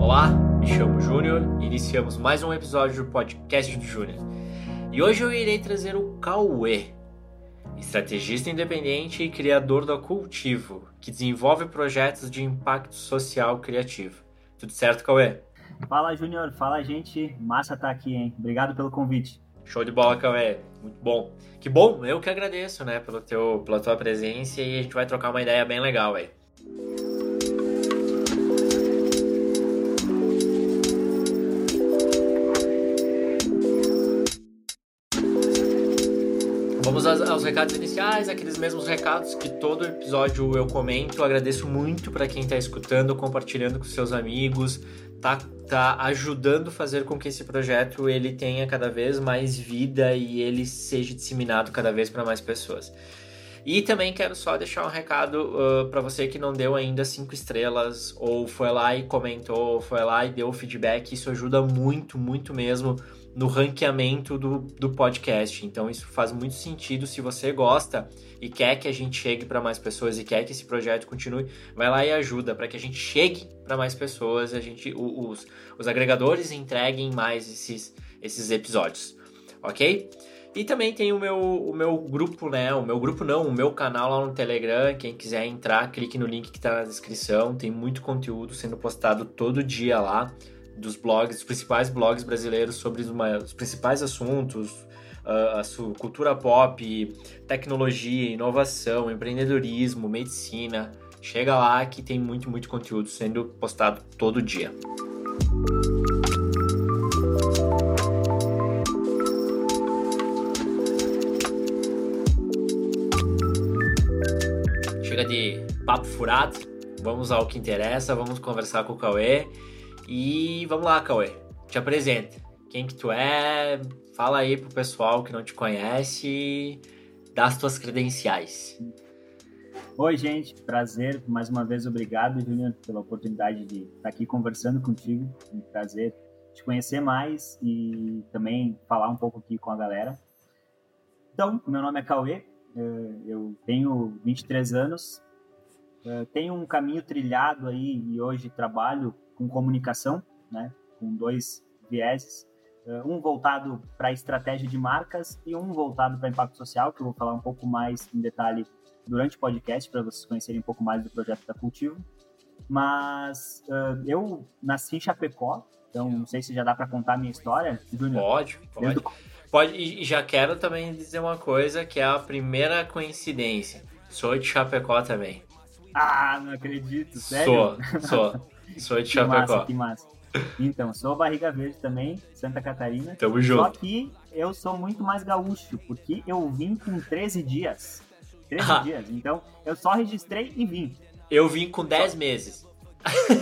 Olá, me chamo Júnior e iniciamos mais um episódio do podcast do Júnior. E hoje eu irei trazer o Cauê, estrategista independente e criador da Cultivo, que desenvolve projetos de impacto social criativo. Tudo certo, Cauê? Fala, Júnior. Fala, gente. Massa tá aqui, hein? Obrigado pelo convite. Show de bola, Cauê. Muito bom. Que bom, eu que agradeço, né, pelo teu, pela tua presença e a gente vai trocar uma ideia bem legal, velho. Vamos aos, aos, recados iniciais, aqueles mesmos recados que todo episódio eu comento. Agradeço muito para quem está escutando, compartilhando com seus amigos, tá, tá ajudando a fazer com que esse projeto ele tenha cada vez mais vida e ele seja disseminado cada vez para mais pessoas. E também quero só deixar um recado uh, para você que não deu ainda cinco estrelas ou foi lá e comentou, foi lá e deu feedback. Isso ajuda muito, muito mesmo no ranqueamento do, do podcast. Então isso faz muito sentido se você gosta e quer que a gente chegue para mais pessoas e quer que esse projeto continue, vai lá e ajuda para que a gente chegue para mais pessoas, a gente os, os agregadores entreguem mais esses, esses episódios, ok? E também tem o meu, o meu grupo, né? O meu grupo não, o meu canal lá no Telegram. Quem quiser entrar, clique no link que está na descrição. Tem muito conteúdo sendo postado todo dia lá dos blogs, dos principais blogs brasileiros sobre os principais assuntos, uh, a sua cultura pop, tecnologia, inovação, empreendedorismo, medicina. Chega lá que tem muito, muito conteúdo sendo postado todo dia. Chega de papo furado, vamos ao que interessa, vamos conversar com o Cauê. E vamos lá, Cauê. Te apresenta. Quem que tu é? Fala aí pro pessoal que não te conhece. Dá as tuas credenciais. Oi, gente. Prazer. Mais uma vez, obrigado, Júnior, pela oportunidade de estar aqui conversando contigo. Um prazer te conhecer mais e também falar um pouco aqui com a galera. Então, meu nome é Cauê. Eh, eu tenho 23 anos. Eh, tenho um caminho trilhado aí e hoje trabalho com comunicação, né, com dois vieses, eh, um voltado para a estratégia de marcas e um voltado para impacto social, que eu vou falar um pouco mais em detalhe durante o podcast, para vocês conhecerem um pouco mais do projeto da Cultivo. Mas uh, eu nasci em Chapecó, então não sei se já dá para contar a minha história, Júnior. Pode, pode. Do... Pode, e já quero também dizer uma coisa, que é a primeira coincidência. Sou de Chapecó também. Ah, não acredito, sério? Sou, sou. Sou de Chapecó. Que massa, que massa. Então, sou Barriga Verde também, Santa Catarina. Tamo junto. Só que eu sou muito mais gaúcho, porque eu vim com 13 dias. 13 ah. dias. Então, eu só registrei e vim. Eu vim com 10 só... meses.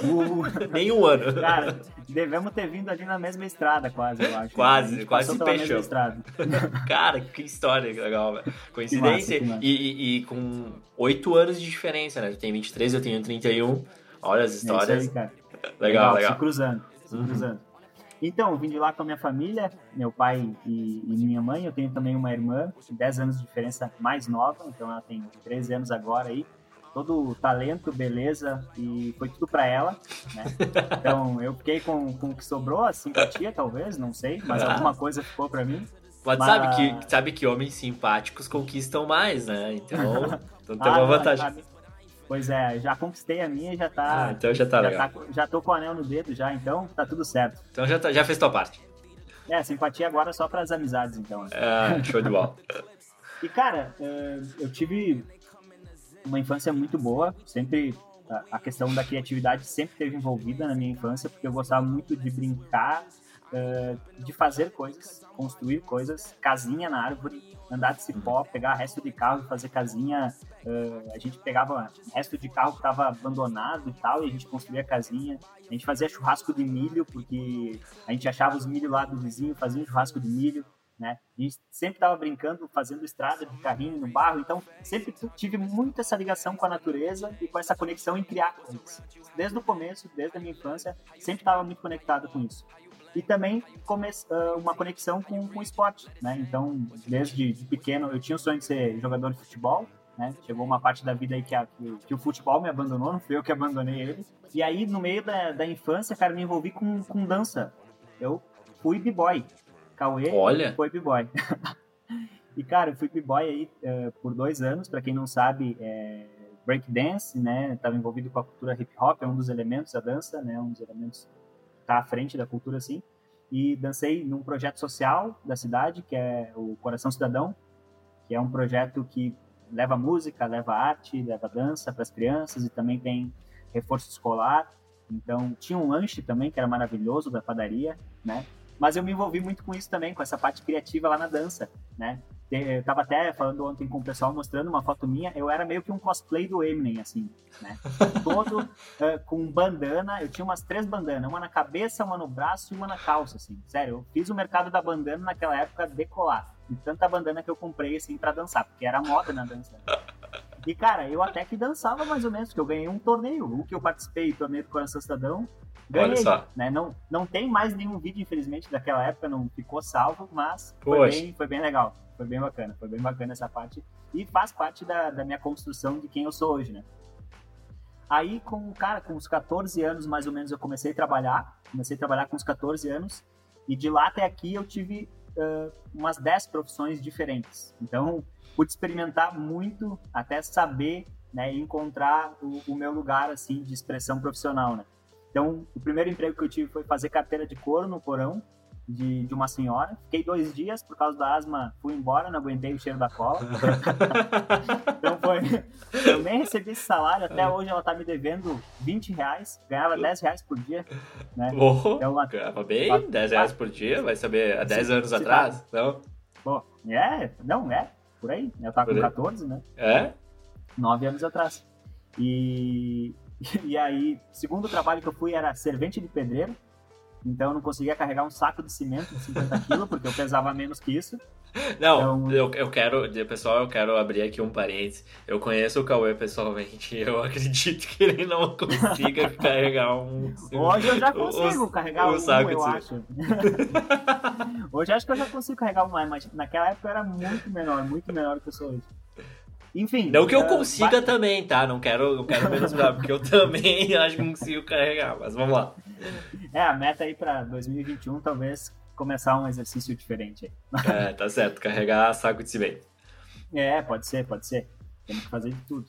Uh, Nem um ano. Cara, devemos ter vindo ali na mesma estrada, quase, eu acho. Quase, quase se fechou. Cara, que história legal, velho. Coincidência. Massa. E, e, e, com 8 anos de diferença, né? Tu tem 23, eu tenho 31. Olha as histórias. É isso aí, cara. legal, legal, legal. Se cruzando, se uhum. cruzando. Então, vim de lá com a minha família, meu pai e, e, minha mãe. Eu tenho também uma irmã, 10 anos de diferença mais nova, então ela tem 13 anos agora aí. Todo talento, beleza, e foi tudo para ela, né? Então, eu fiquei com, com o que sobrou, a simpatia, talvez, não sei, mas ah. alguma coisa ficou para mim. Mas, mas, sabe que, sabe que homens simpáticos conquistam mais, né? Então, então tem uma ah, vantagem. Pois é, já conquistei a minha e já tá. Ah, então já tá já legal. Tá, já tô com o anel no dedo já, então tá tudo certo. Então já, tá, já fez tua parte. É, simpatia agora só para as amizades, então. Ah, show de bola. e cara, é, eu tive uma infância muito boa, sempre a questão da criatividade sempre esteve envolvida na minha infância, porque eu gostava muito de brincar, é, de fazer coisas, construir coisas, casinha na árvore, andar de cipó, pegar resto de carro e fazer casinha. Uh, a gente pegava resto de carro que estava abandonado e tal, e a gente construía casinha. A gente fazia churrasco de milho, porque a gente achava os milho lá do vizinho, fazia um churrasco de milho. Né? Gente sempre estava brincando, fazendo estrada de carrinho no barro, então sempre tive muito essa ligação com a natureza e com essa conexão criar coisas. Desde o começo, desde a minha infância, sempre estava muito conectado com isso e também uma conexão com, com o esporte, né? Então, desde de pequeno, eu tinha o sonho de ser jogador de futebol, né? Chegou uma parte da vida aí que, a, que, o futebol me abandonou, não fui eu que abandonei ele. E aí, no meio da, da infância, cara, me envolvi com, com dança. Eu fui b-boy. Cauê Olha. foi b-boy. e, cara, eu fui b-boy aí uh, por dois anos. Para quem não sabe, é breakdance, né? Estava envolvido com a cultura hip hop, é um dos elementos da dança, né? Um dos elementos tá à frente da cultura, assim. E dancei num projeto social da cidade, que é o Coração Cidadão, que é um projeto que leva música, leva arte, leva dança para as crianças e também tem reforço escolar. Então, tinha um lanche também que era maravilhoso da padaria, né? Mas eu me envolvi muito com isso também, com essa parte criativa lá na dança, né? Eu tava até falando ontem com o pessoal, mostrando uma foto minha, eu era meio que um cosplay do Eminem, assim, né? Todo uh, com bandana, eu tinha umas três bandanas, uma na cabeça, uma no braço e uma na calça, assim. Sério, eu fiz o mercado da bandana naquela época decolar. E tanta bandana que eu comprei, assim, para dançar, porque era moda na dança. E, cara, eu até que dançava mais ou menos, porque eu ganhei um torneio, o que eu participei, torneio do Coração Cidadão, Ganhei, Olha só. Né? Não, não tem mais nenhum vídeo, infelizmente, daquela época, não ficou salvo, mas foi bem, foi bem legal. Foi bem bacana, foi bem bacana essa parte. E faz parte da, da minha construção de quem eu sou hoje, né? Aí, com, cara, com uns 14 anos, mais ou menos, eu comecei a trabalhar. Comecei a trabalhar com uns 14 anos. E de lá até aqui eu tive uh, umas 10 profissões diferentes. Então, pude experimentar muito até saber né, encontrar o, o meu lugar, assim, de expressão profissional, né? Então, o primeiro emprego que eu tive foi fazer carteira de couro no porão de, de uma senhora. Fiquei dois dias por causa da asma, fui embora, não aguentei o cheiro da cola. então foi. Eu nem recebi esse salário, até hoje ela tá me devendo 20 reais, ganhava 10 reais por dia. Né? Oh, então, uma, ganhava bem, uma, 10 reais por dia, vai saber, há 10 se, anos atrás? Tá. Não? Pô, é, não, é, por aí. Eu tava com 14, né? É? 9 anos atrás. E, E aí, segundo trabalho que eu fui era servente de pedreiro. Então eu não conseguia carregar um saco de cimento de 50 quilos, porque eu pesava menos que isso. Não, então... eu, eu quero, pessoal, eu quero abrir aqui um parênteses. Eu conheço o Cauê pessoalmente, eu acredito que ele não consiga carregar um. Hoje eu já consigo um, carregar um, um saco eu acho. hoje acho que eu já consigo carregar um mais, mas naquela época eu era muito menor, muito menor do que eu sou hoje. Enfim. Não que eu consiga também, tá? Não quero, não quero menosprezar, porque eu também acho que consigo carregar, mas vamos lá. É, a meta aí pra 2021 talvez começar um exercício diferente aí. É, tá certo, carregar saco de cimento. É, pode ser, pode ser. Temos que fazer de tudo.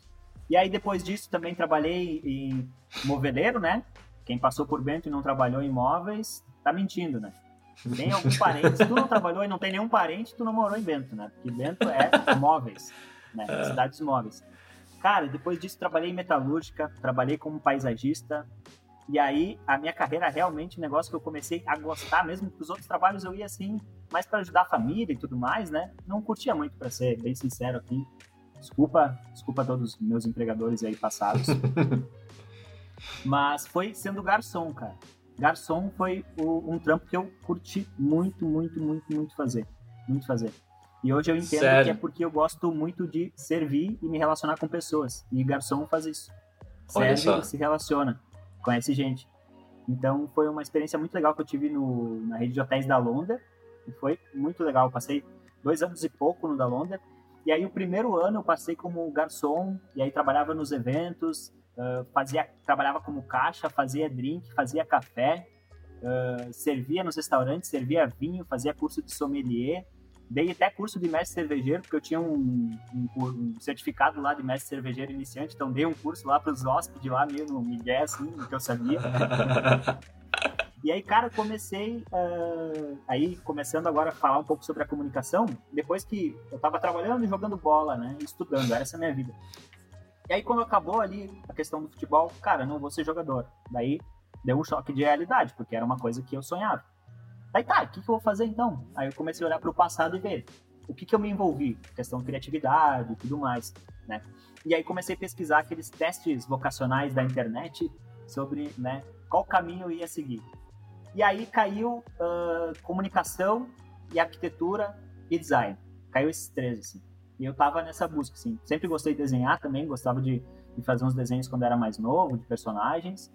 E aí depois disso também trabalhei em moveleiro, né? Quem passou por Bento e não trabalhou em imóveis, tá mentindo, né? Tem algum parente, se tu não trabalhou e não tem nenhum parente, tu não morou em Bento, né? Porque Bento é móveis né? É. Cidades móveis. Cara, depois disso trabalhei em metalúrgica, trabalhei como paisagista. E aí a minha carreira realmente um negócio que eu comecei a gostar mesmo, que os outros trabalhos eu ia assim, mais para ajudar a família e tudo mais, né? Não curtia muito para ser bem sincero aqui. Desculpa, desculpa a todos os meus empregadores aí passados. Mas foi sendo garçom, cara. Garçom foi o, um trampo que eu curti muito, muito, muito, muito fazer. Muito fazer. E hoje eu entendo Sério? que é porque eu gosto muito de servir e me relacionar com pessoas. E garçom faz isso. Serve e se relaciona, conhece gente. Então foi uma experiência muito legal que eu tive no, na rede de hotéis da Londa. E foi muito legal. Eu passei dois anos e pouco no da Londa. E aí o primeiro ano eu passei como garçom, e aí trabalhava nos eventos, uh, fazia, trabalhava como caixa, fazia drink, fazia café, uh, servia nos restaurantes, servia vinho, fazia curso de sommelier. Dei até curso de mestre cervejeiro, porque eu tinha um, um, um certificado lá de mestre cervejeiro iniciante, então dei um curso lá para os hóspedes lá meio no Miguel, assim, que eu sabia. e aí, cara, comecei, uh, aí começando agora a falar um pouco sobre a comunicação, depois que eu estava trabalhando e jogando bola, né, estudando, era essa a minha vida. E aí, quando acabou ali a questão do futebol, cara, não vou ser jogador. Daí, deu um choque de realidade, porque era uma coisa que eu sonhava. Aí tá, o que, que eu vou fazer então? Aí eu comecei a olhar para o passado e ver o que, que eu me envolvi, questão de criatividade e tudo mais, né? E aí comecei a pesquisar aqueles testes vocacionais da internet sobre, né, qual caminho eu ia seguir. E aí caiu uh, comunicação e arquitetura e design. Caiu esses três, assim. E eu tava nessa busca, assim. Sempre gostei de desenhar também, gostava de, de fazer uns desenhos quando era mais novo, de personagens.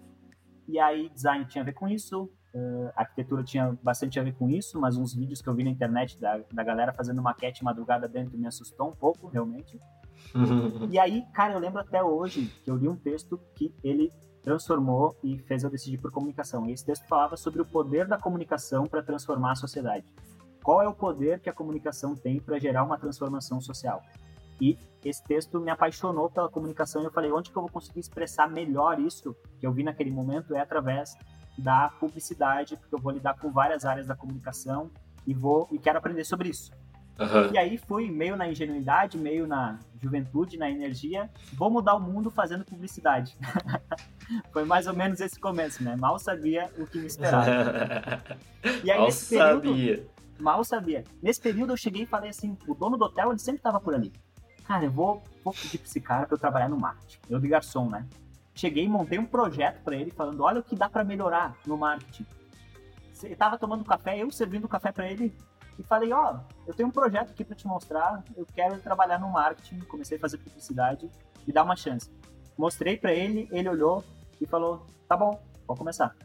E aí design tinha a ver com isso, Uh, a arquitetura tinha bastante a ver com isso, mas uns vídeos que eu vi na internet da, da galera fazendo maquete madrugada dentro me assustou um pouco, realmente. e aí, cara, eu lembro até hoje que eu li um texto que ele transformou e fez eu decidir por comunicação. E esse texto falava sobre o poder da comunicação para transformar a sociedade. Qual é o poder que a comunicação tem para gerar uma transformação social? E esse texto me apaixonou pela comunicação e eu falei, onde que eu vou conseguir expressar melhor isso que eu vi naquele momento é através da publicidade, porque eu vou lidar com várias áreas da comunicação e vou e quero aprender sobre isso. Uhum. E aí fui meio na ingenuidade, meio na juventude, na energia, vou mudar o mundo fazendo publicidade. Foi mais ou menos esse começo, né? Mal sabia o que me esperava. e aí, mal nesse período, sabia. Mal sabia. Nesse período eu cheguei e falei assim, o dono do hotel ele sempre estava por ali. Cara, eu vou, vou pedir para esse cara para eu trabalhar no marketing. Eu de garçom, né? Cheguei e montei um projeto para ele falando, olha o que dá para melhorar no marketing. Ele tava tomando café, eu servindo café para ele e falei, ó, oh, eu tenho um projeto aqui para te mostrar, eu quero trabalhar no marketing, comecei a fazer publicidade e dar uma chance. Mostrei para ele, ele olhou e falou, tá bom, vou começar.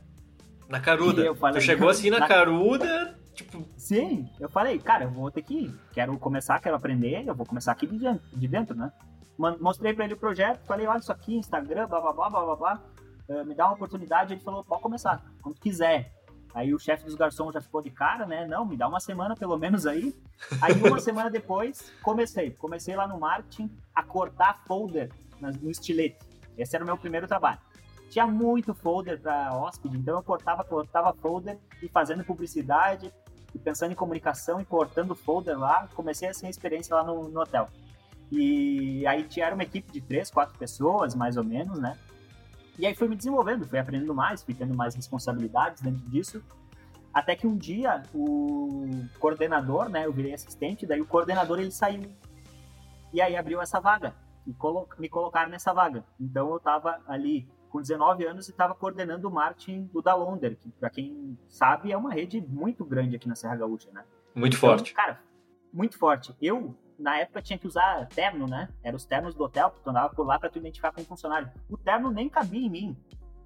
Na caruda. Falei, tu chegou assim na, na, caruda, tipo... Sim, eu falei, cara, eu vou ter que ir, quero começar, quero aprender, eu vou começar aqui de dentro, de dentro né? Mostrei para ele o projeto, falei, olha isso aqui, Instagram, blá, blá, blá, blá, blá, blá. Uh, me dá uma oportunidade, ele falou, pode começar, quando quiser. Aí o chefe dos garçons já ficou de cara, né? Não, me dá uma semana pelo menos aí. Aí uma semana depois, comecei. Comecei lá no marketing a cortar folder no estilete. Esse era o meu primeiro trabalho. Tinha muito folder para hóspede, então eu cortava, cortava folder e fazendo publicidade e pensando em comunicação e cortando folder lá. Comecei essa experiência lá no, no hotel. E aí tinha uma equipe de três, quatro pessoas, mais ou menos, né? E aí fui me desenvolvendo, fui aprendendo mais, fui tendo mais responsabilidades dentro disso. Até que um dia o coordenador, né, eu virei assistente, daí o coordenador ele saiu. E aí abriu essa vaga e colo me colocaram nessa vaga. Então eu estava ali com 19 anos e estava coordenando o marketing do Dalonder, que para quem sabe é uma rede muito grande aqui na Serra Gaúcha, né? Muito então, forte. Cara, muito forte. Eu na época tinha que usar terno, né? Eram os ternos do hotel, tu andava por lá para tu identificar com o funcionário. O terno nem cabia em mim.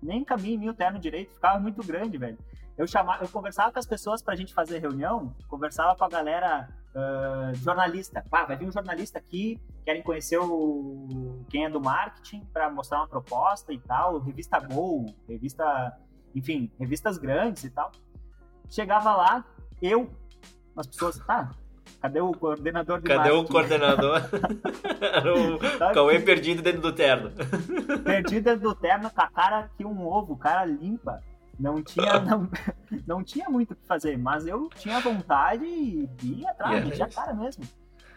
Nem cabia em mim o terno direito, ficava muito grande, velho. Eu chamava, eu conversava com as pessoas pra gente fazer reunião, conversava com a galera uh, jornalista. Pá, vai vir um jornalista aqui, querem conhecer o quem é do marketing para mostrar uma proposta e tal, revista Gol, revista, enfim, revistas grandes e tal. Chegava lá, eu, as pessoas, tá, Cadê o coordenador de Cadê marketing? o coordenador? o Cauê perdido dentro do terno. Perdido dentro do terno com a cara que um ovo, cara limpa. Não tinha, não, não tinha muito o que fazer, mas eu tinha vontade e ia atrás, yeah, a cara mesmo.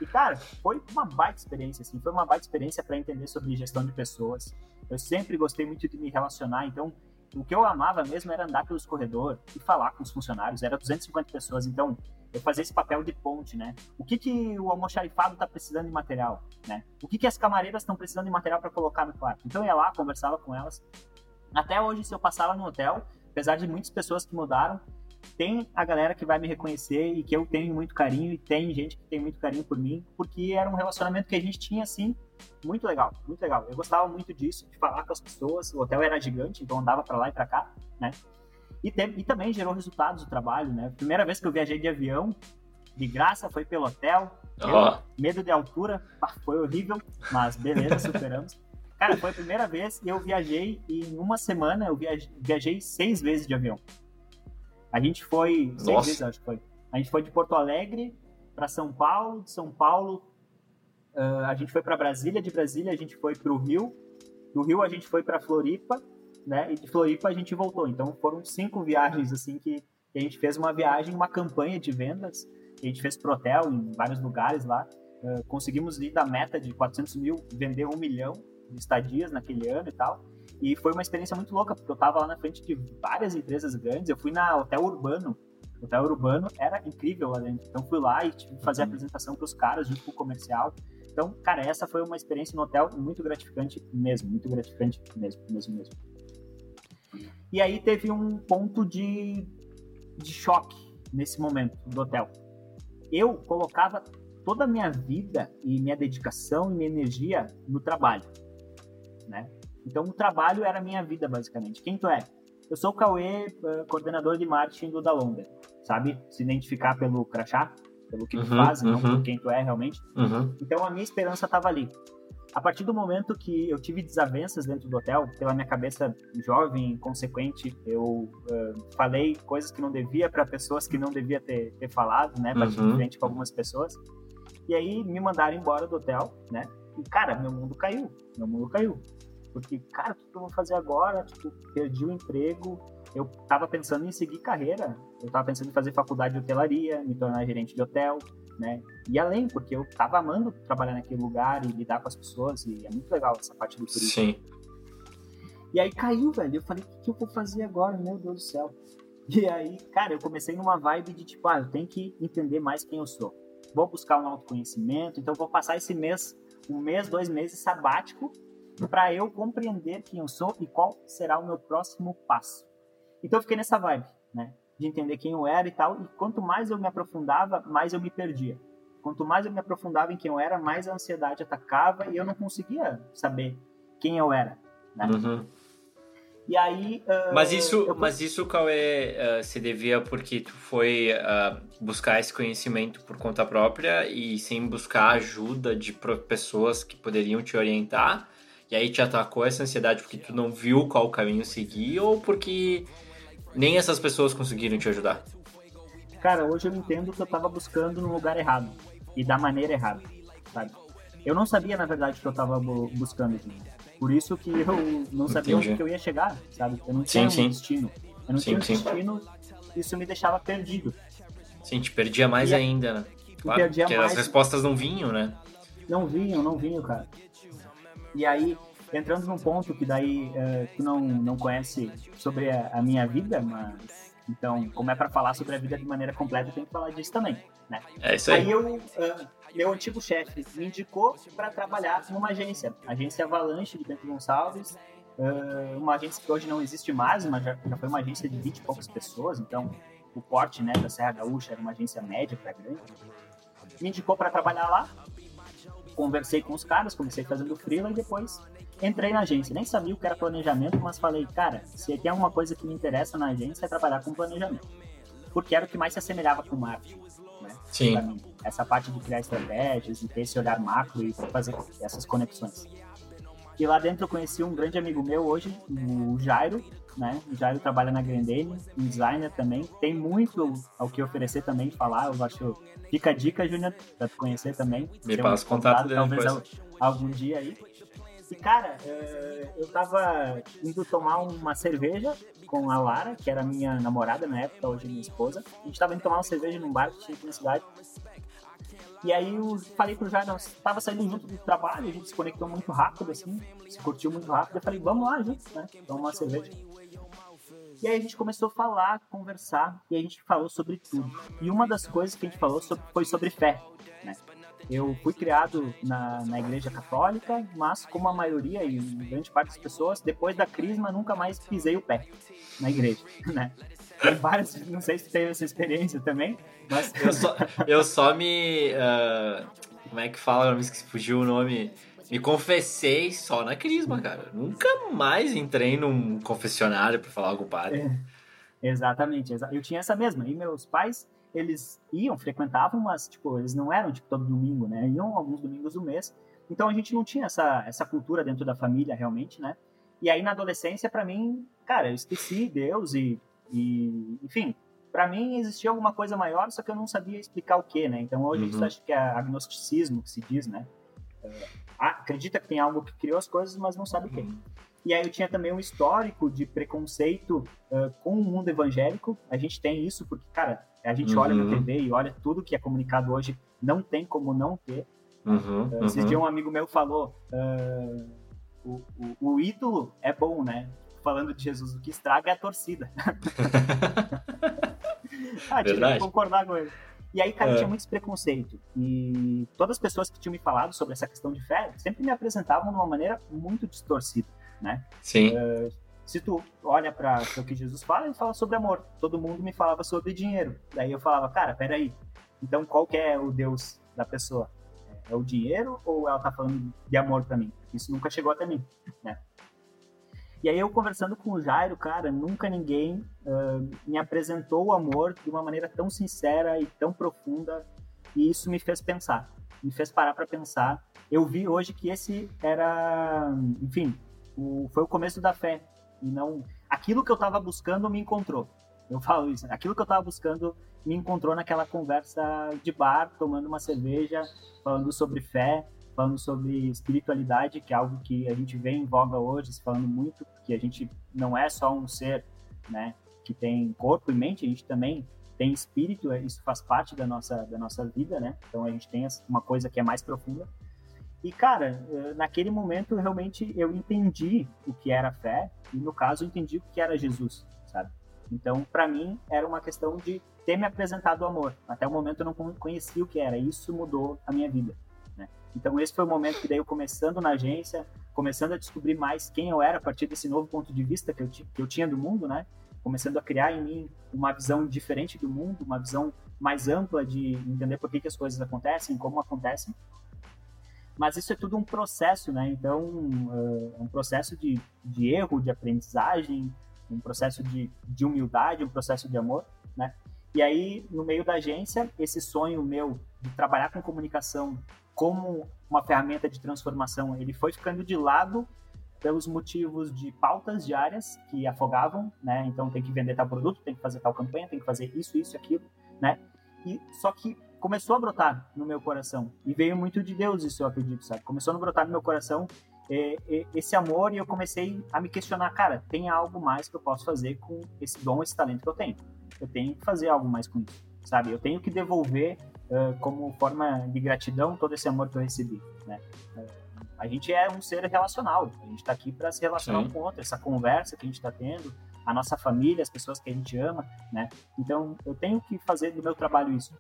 E, cara, foi uma baita experiência, assim, foi uma baita experiência para entender sobre gestão de pessoas. Eu sempre gostei muito de me relacionar, então o que eu amava mesmo era andar pelos corredores e falar com os funcionários. Era 250 pessoas, então eu fazia esse papel de ponte, né? O que, que o almoxarifado está precisando de material, né? O que, que as camareiras estão precisando de material para colocar no quarto? Então eu ia lá, conversava com elas. Até hoje, se eu passava no hotel, apesar de muitas pessoas que mudaram, tem a galera que vai me reconhecer e que eu tenho muito carinho e tem gente que tem muito carinho por mim, porque era um relacionamento que a gente tinha assim muito legal, muito legal. Eu gostava muito disso, de falar com as pessoas. O hotel era gigante, então andava para lá e para cá, né? E, te, e, também gerou resultados o trabalho, né? Primeira vez que eu viajei de avião, de graça, foi pelo hotel. Oh. medo de altura, foi horrível, mas beleza, superamos. Cara, foi a primeira vez que eu viajei e em uma semana eu viajei, viajei seis vezes de avião. A gente foi, Nossa. seis vezes acho que foi. A gente foi de Porto Alegre para São Paulo, de São Paulo uh, a gente foi para Brasília, de Brasília a gente foi para o Rio, do Rio a gente foi para Floripa, né? E de Floripa a gente voltou. Então foram cinco viagens assim que, a gente fez uma viagem, uma campanha de vendas. A gente fez pro hotel em vários lugares lá. Uh, conseguimos ir da meta de 400 mil, vender um milhão de estadias naquele ano e tal. E foi uma experiência muito louca, porque eu estava lá na frente de várias empresas grandes. Eu fui na Hotel Urbano. O Hotel Urbano era incrível lá dentro. Então fui lá e tive que fazer a uhum. apresentação para os caras junto com o comercial. Então, cara, essa foi uma experiência no hotel muito gratificante mesmo, muito gratificante mesmo, mesmo, mesmo. E aí teve um ponto de, de choque nesse momento do hotel. Eu colocava toda a minha vida e minha dedicação e minha energia no trabalho, né? Então o trabalho era a minha vida basicamente. Quem tu é? Eu sou o Cauê, eh, coordenador de marketing do Dalonda. Sabe se identificar pelo crachá, pelo que tu uhum, faz, uhum. não por quem tu é realmente. Uhum. Então a minha esperança estava ali. A partir do momento que eu tive desavenças dentro do hotel, pela minha cabeça jovem, inconsequente, eu uh, falei coisas que não devia para pessoas que não devia ter, ter falado, né? Bati uhum. de frente com algumas pessoas. E aí me mandaram embora do hotel, né? E, cara, meu mundo caiu. Meu mundo caiu. Porque, cara, o que eu vou fazer agora? Tipo, perdi o emprego. Eu tava pensando em seguir carreira. Eu tava pensando em fazer faculdade de hotelaria, me tornar gerente de hotel, né? E além, porque eu tava amando trabalhar naquele lugar e lidar com as pessoas. E é muito legal essa parte do turismo. Sim. E aí caiu, velho. Eu falei, o que eu vou fazer agora? Meu Deus do céu. E aí, cara, eu comecei numa vibe de tipo, ah, eu tenho que entender mais quem eu sou. Vou buscar um autoconhecimento, então vou passar esse mês um mês, dois meses sabático para eu compreender quem eu sou e qual será o meu próximo passo. Então eu fiquei nessa vibe, né? De entender quem eu era e tal. E quanto mais eu me aprofundava, mais eu me perdia. Quanto mais eu me aprofundava em quem eu era, mais a ansiedade atacava e eu não conseguia saber quem eu era, né? Uhum. E aí. Uh, mas isso, eu... mas isso qual é uh, se devia porque tu foi uh, buscar esse conhecimento por conta própria e sem buscar ajuda de pessoas que poderiam te orientar? E aí te atacou essa ansiedade porque tu não viu qual caminho seguir ou porque nem essas pessoas conseguiram te ajudar? Cara, hoje eu entendo que eu estava buscando no lugar errado e da maneira errada, sabe? Eu não sabia, na verdade, que eu estava buscando. Por isso que eu não sabia Entendi. onde eu ia chegar, sabe? Eu não tinha sim, um sim. destino. Eu não sim, tinha um destino, isso me deixava perdido. Sim, te perdia mais e ainda, né? Claro, porque mais... as respostas não vinham, né? Não vinham, não vinham, cara. E aí, entrando num ponto que daí uh, tu não, não conhece sobre a, a minha vida, mas então, como é para falar sobre a vida de maneira completa, tem que falar disso também, né? É isso aí. Aí eu, uh, meu antigo chefe me indicou para trabalhar numa agência, agência Avalanche de Bento Gonçalves, uh, uma agência que hoje não existe mais, mas já, já, foi uma agência de 20 e poucas pessoas, então o porte né, da Serra Gaúcha era uma agência média para grande. Me indicou para trabalhar lá, conversei com os caras, comecei fazendo freela e depois entrei na agência. Nem sabia o que era planejamento, mas falei, cara, se tem alguma coisa que me interessa na agência é trabalhar com planejamento. Porque era o que mais se assemelhava com marketing. Né? Sim. Essa parte de criar estratégias e ter esse olhar macro e fazer essas conexões. E lá dentro eu conheci um grande amigo meu hoje, o Jairo, né? O Jairo trabalha na Grendene, um designer também. Tem muito ao que oferecer também, falar. Eu acho. Fica a dica, Júnior, pra tu conhecer também. Me passa o contato dele talvez depois. algum dia aí. E, cara, é, eu tava indo tomar uma cerveja com a Lara, que era minha namorada na época, hoje minha esposa. A gente tava indo tomar uma cerveja num bar que tinha aqui na cidade. E aí eu falei pro Jair, nós tava saindo junto do trabalho, a gente se conectou muito rápido, assim, se curtiu muito rápido. Eu falei, vamos lá juntos, né? Tomar uma cerveja. E aí a gente começou a falar, conversar, e a gente falou sobre tudo. E uma das coisas que a gente falou sobre, foi sobre fé, né? Eu fui criado na, na igreja católica, mas como a maioria e grande parte das pessoas, depois da crisma nunca mais pisei o pé na igreja, né? Tem várias, não sei se teve essa experiência também, mas... Eu só, eu só me... Uh, como é que fala? Me fugiu o nome... Me confessei só na crisma, cara. Nunca mais entrei num confessionário para falar com o padre. É, exatamente. Eu tinha essa mesma. E meus pais eles iam, frequentavam, mas, tipo, eles não eram, tipo, todo domingo, né? Iam alguns domingos do mês. Então a gente não tinha essa, essa cultura dentro da família, realmente, né? E aí na adolescência, para mim, cara, eu esqueci Deus e, e enfim, para mim existia alguma coisa maior, só que eu não sabia explicar o que, né? Então hoje uhum. isso acho que é agnosticismo que se diz, né? É, acredita que tem algo que criou as coisas, mas não sabe o que. Uhum. E aí eu tinha também um histórico de preconceito uh, com o mundo evangélico. A gente tem isso porque, cara, a gente uhum. olha na TV e olha tudo que é comunicado hoje, não tem como não ter. Uhum, uh, esses uhum. dias um amigo meu falou, uh, o, o, o, ídolo é bom, né? Falando de Jesus, o que estraga é a torcida. ah, tive que concordar com ele. E aí, cara, é. tinha muito preconceito. E todas as pessoas que tinham me falado sobre essa questão de fé sempre me apresentavam de uma maneira muito distorcida, né? Sim. Uh, se tu olha para o que Jesus fala, ele fala sobre amor. Todo mundo me falava sobre dinheiro. Daí eu falava, cara, peraí. Então qual que é o Deus da pessoa? É o dinheiro ou ela tá falando de amor para mim? Isso nunca chegou até mim, né? E aí eu conversando com o Jairo, cara, nunca ninguém uh, me apresentou o amor de uma maneira tão sincera e tão profunda. E isso me fez pensar, me fez parar para pensar eu vi hoje que esse era, enfim, o, foi o começo da fé. E não. Aquilo que eu estava buscando me encontrou. Eu falo isso. Aquilo que eu estava buscando me encontrou naquela conversa de bar, tomando uma cerveja, falando sobre fé, falando sobre espiritualidade, que é algo que a gente vê em voga hoje, falando muito, que a gente não é só um ser, né, que tem corpo e mente, a gente também tem espírito, isso faz parte da nossa, da nossa vida, né? Então a gente tem uma coisa que é mais profunda. E, cara, eh, naquele momento, realmente, eu entendi o que era fé, e no caso, eu entendi o que era Jesus, sabe? Então, para mim, era uma questão de ter me apresentado o amor. Até o momento, eu não conhecia o que era, isso mudou a minha vida. Então, esse foi o momento que daí eu começando na agência, começando a descobrir mais quem eu era a partir desse novo ponto de vista que eu, que eu tinha do mundo, né? Começando a criar em mim uma visão diferente do mundo, uma visão mais ampla de entender por que, que as coisas acontecem, como acontecem. Mas isso é tudo um processo, né? Então, uh, um processo de, de erro, de aprendizagem, um processo de, de humildade, um processo de amor, né? E aí, no meio da agência, esse sonho meu de trabalhar com comunicação como uma ferramenta de transformação, ele foi ficando de lado pelos motivos de pautas diárias que afogavam, né? Então tem que vender tal produto, tem que fazer tal campanha, tem que fazer isso, isso, aquilo, né? E só que começou a brotar no meu coração. E veio muito de Deus isso, eu acredito, sabe? Começou a brotar no meu coração é, é, esse amor e eu comecei a me questionar, cara, tem algo mais que eu posso fazer com esse dom, esse talento que eu tenho. Eu tenho que fazer algo mais com isso, sabe? Eu tenho que devolver uh, como forma de gratidão todo esse amor que eu recebi, né? Uh, a gente é um ser relacional, a gente está aqui para se relacionar Sim. com o outro, essa conversa que a gente está tendo, a nossa família, as pessoas que a gente ama, né? Então, eu tenho que fazer do meu trabalho isso,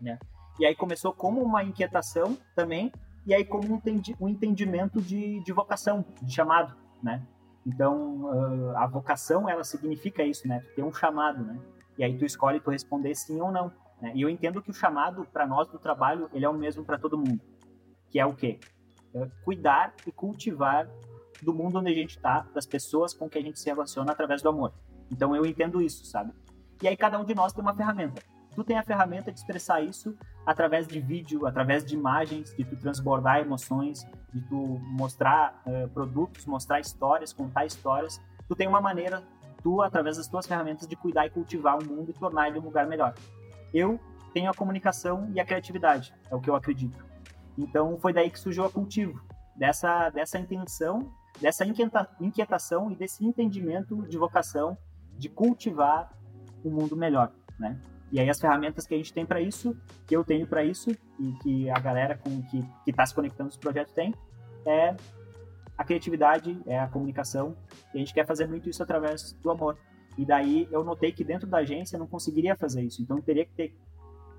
né? E aí começou como uma inquietação também, e aí como um, entendimento de, de vocação, de chamado, né? Então, uh, a vocação, ela significa isso, né? Tu ter um chamado, né? E aí tu escolhe tu responder sim ou não. Né? E eu entendo que o chamado para nós do trabalho, ele é o mesmo para todo mundo. Que é o quê? É cuidar e cultivar do mundo onde a gente está, das pessoas com que a gente se relaciona através do amor. Então eu entendo isso, sabe? E aí cada um de nós tem uma ferramenta tu tem a ferramenta de expressar isso através de vídeo, através de imagens, de tu transbordar emoções, de tu mostrar uh, produtos, mostrar histórias, contar histórias. Tu tem uma maneira, tu, através das tuas ferramentas, de cuidar e cultivar o mundo e tornar ele um lugar melhor. Eu tenho a comunicação e a criatividade, é o que eu acredito. Então foi daí que surgiu a Cultivo, dessa, dessa intenção, dessa inquieta, inquietação e desse entendimento de vocação de cultivar um mundo melhor, né? E aí as ferramentas que a gente tem para isso, que eu tenho para isso e que a galera com que está se conectando nos projetos tem, é a criatividade, é a comunicação. E a gente quer fazer muito isso através do amor. E daí eu notei que dentro da agência eu não conseguiria fazer isso. Então teria que ter,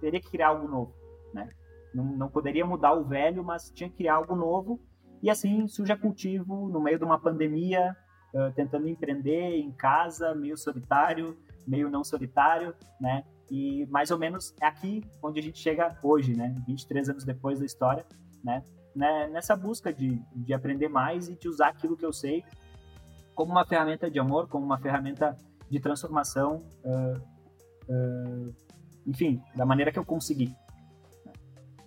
teria que criar algo novo, né? Não, não poderia mudar o velho, mas tinha que criar algo novo. E assim surge a cultivo no meio de uma pandemia, uh, tentando empreender em casa, meio solitário, meio não solitário, né? E mais ou menos é aqui onde a gente chega hoje, né? 23 anos depois da história, né? né? Nessa busca de, de aprender mais e de usar aquilo que eu sei como uma ferramenta de amor, como uma ferramenta de transformação, uh, uh, enfim, da maneira que eu consegui.